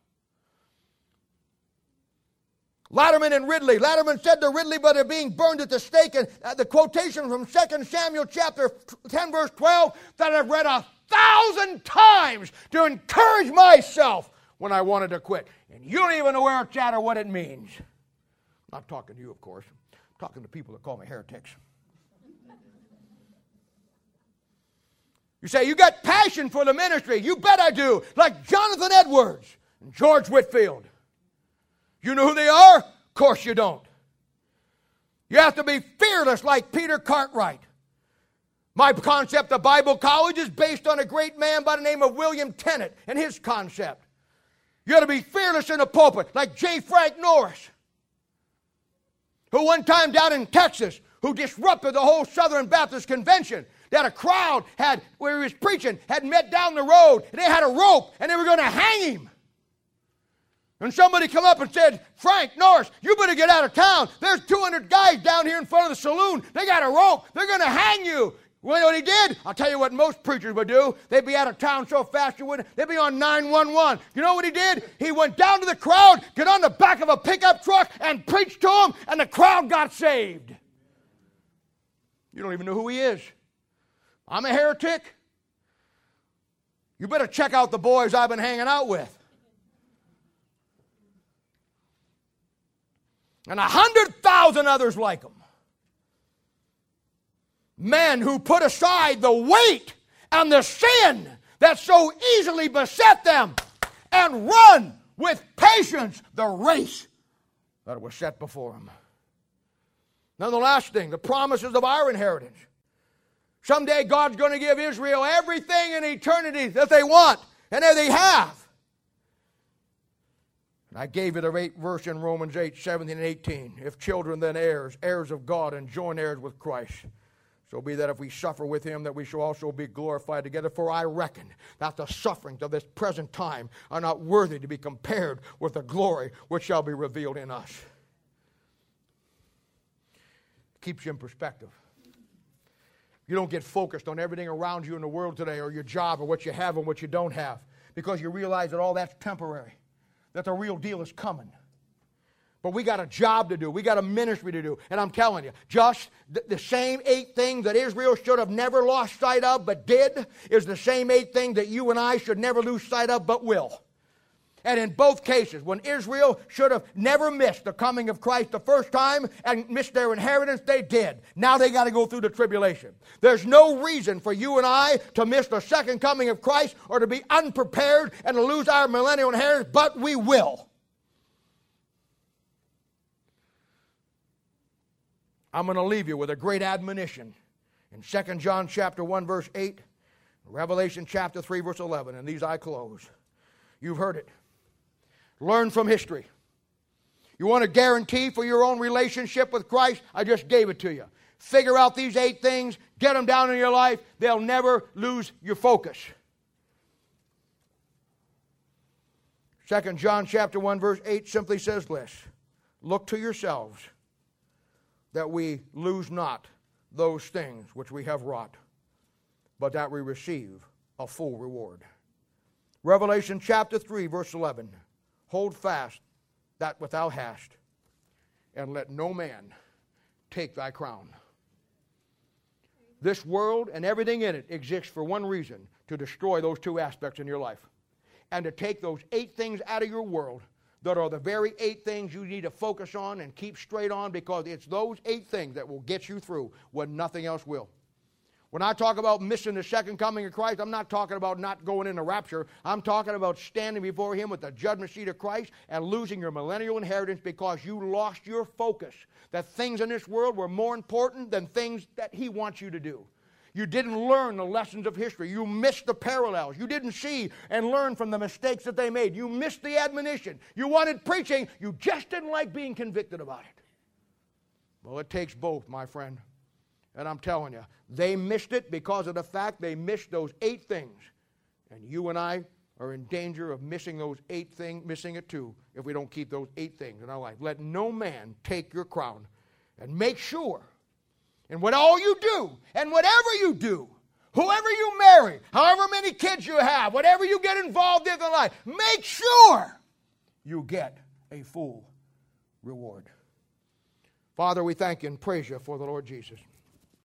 Latimer and Ridley. Latimer said to Ridley, but they're being burned at the stake. And uh, the quotation from 2 Samuel chapter 10, verse 12, that I've read a thousand times to encourage myself when I wanted to quit. And you don't even know where it's at or what it means. I'm not talking to you, of course. I'm talking to people that call me heretics. You say, You got passion for the ministry. You bet I do. Like Jonathan Edwards and George Whitefield. You know who they are? Of course you don't. You have to be fearless like Peter Cartwright. My concept of Bible college is based on a great man by the name of William Tennent and his concept. You got to be fearless in the pulpit, like J. Frank Norris, who one time down in Texas, who disrupted the whole Southern Baptist Convention. That a crowd had, where he was preaching, had met down the road, and they had a rope, and they were going to hang him. And somebody come up and said, Frank Norris, you better get out of town. There's 200 guys down here in front of the saloon. They got a rope. They're going to hang you. Well, you know what he did? I'll tell you what most preachers would do. They'd be out of town so fast you wouldn't. They'd be on 911. You know what he did? He went down to the crowd, get on the back of a pickup truck, and preached to them, and the crowd got saved. You don't even know who he is. I'm a heretic. You better check out the boys I've been hanging out with. And a hundred thousand others like them men who put aside the weight and the sin that so easily beset them and run with patience the race that was set before them. Now, the last thing the promises of our inheritance. Someday God's going to give Israel everything in eternity that they want and that they have. And I gave you the eight verse in Romans 8, 17 and 18. If children, then heirs, heirs of God, and joint heirs with Christ. So be that if we suffer with him, that we shall also be glorified together. For I reckon that the sufferings of this present time are not worthy to be compared with the glory which shall be revealed in us. Keeps you in perspective. You don't get focused on everything around you in the world today, or your job, or what you have and what you don't have, because you realize that all that's temporary, that the real deal is coming. But we got a job to do. We got a ministry to do. And I'm telling you, just the, same eight things that Israel should have never lost sight of but did is the same eight things that you and I should never lose sight of but will. And in both cases, when Israel should have never missed the coming of Christ the first time and missed their inheritance, they did. Now they got to go through the tribulation. There's no reason for you and I to miss the second coming of Christ or to be unprepared and to lose our millennial inheritance, but we will. I'm going to leave you with a great admonition in 2 John chapter 1 verse 8, Revelation chapter 3 verse 11, and these I close. You've heard it. Learn from history. You want a guarantee for your own relationship with Christ? I just gave it to you. Figure out these eight things, get them down in your life. They'll never lose your focus. 2 John chapter 1 verse 8 simply says this. Look to yourselves that we lose not those things which we have wrought, but that we receive a full reward. Revelation chapter 3 verse 11. Hold fast that which thou hast, and let no man take thy crown. This world and everything in it exists for one reason to destroy those two aspects in your life and to take those eight things out of your world that are the very eight things you need to focus on and keep straight on because it's those eight things that will get you through when nothing else will. When I talk about missing the second coming of Christ, I'm not talking about not going into rapture. I'm talking about standing before Him with the judgment seat of Christ and losing your millennial inheritance because you lost your focus. That things in this world were more important than things that He wants you to do. You didn't learn the lessons of history. You missed the parallels. You didn't see and learn from the mistakes that they made. You missed the admonition. You wanted preaching. You just didn't like being convicted about it. Well, it takes both, my friend. And I'm telling you, they missed it because of the fact they missed those eight things. And you and I are in danger of missing those eight things, missing it too, if we don't keep those eight things in our life. Let no man take your crown. And make sure, and what all you do, and whatever you do, whoever you marry, however many kids you have, whatever you get involved in in life, make sure you get a full reward. Father, we thank you and praise you for the Lord Jesus.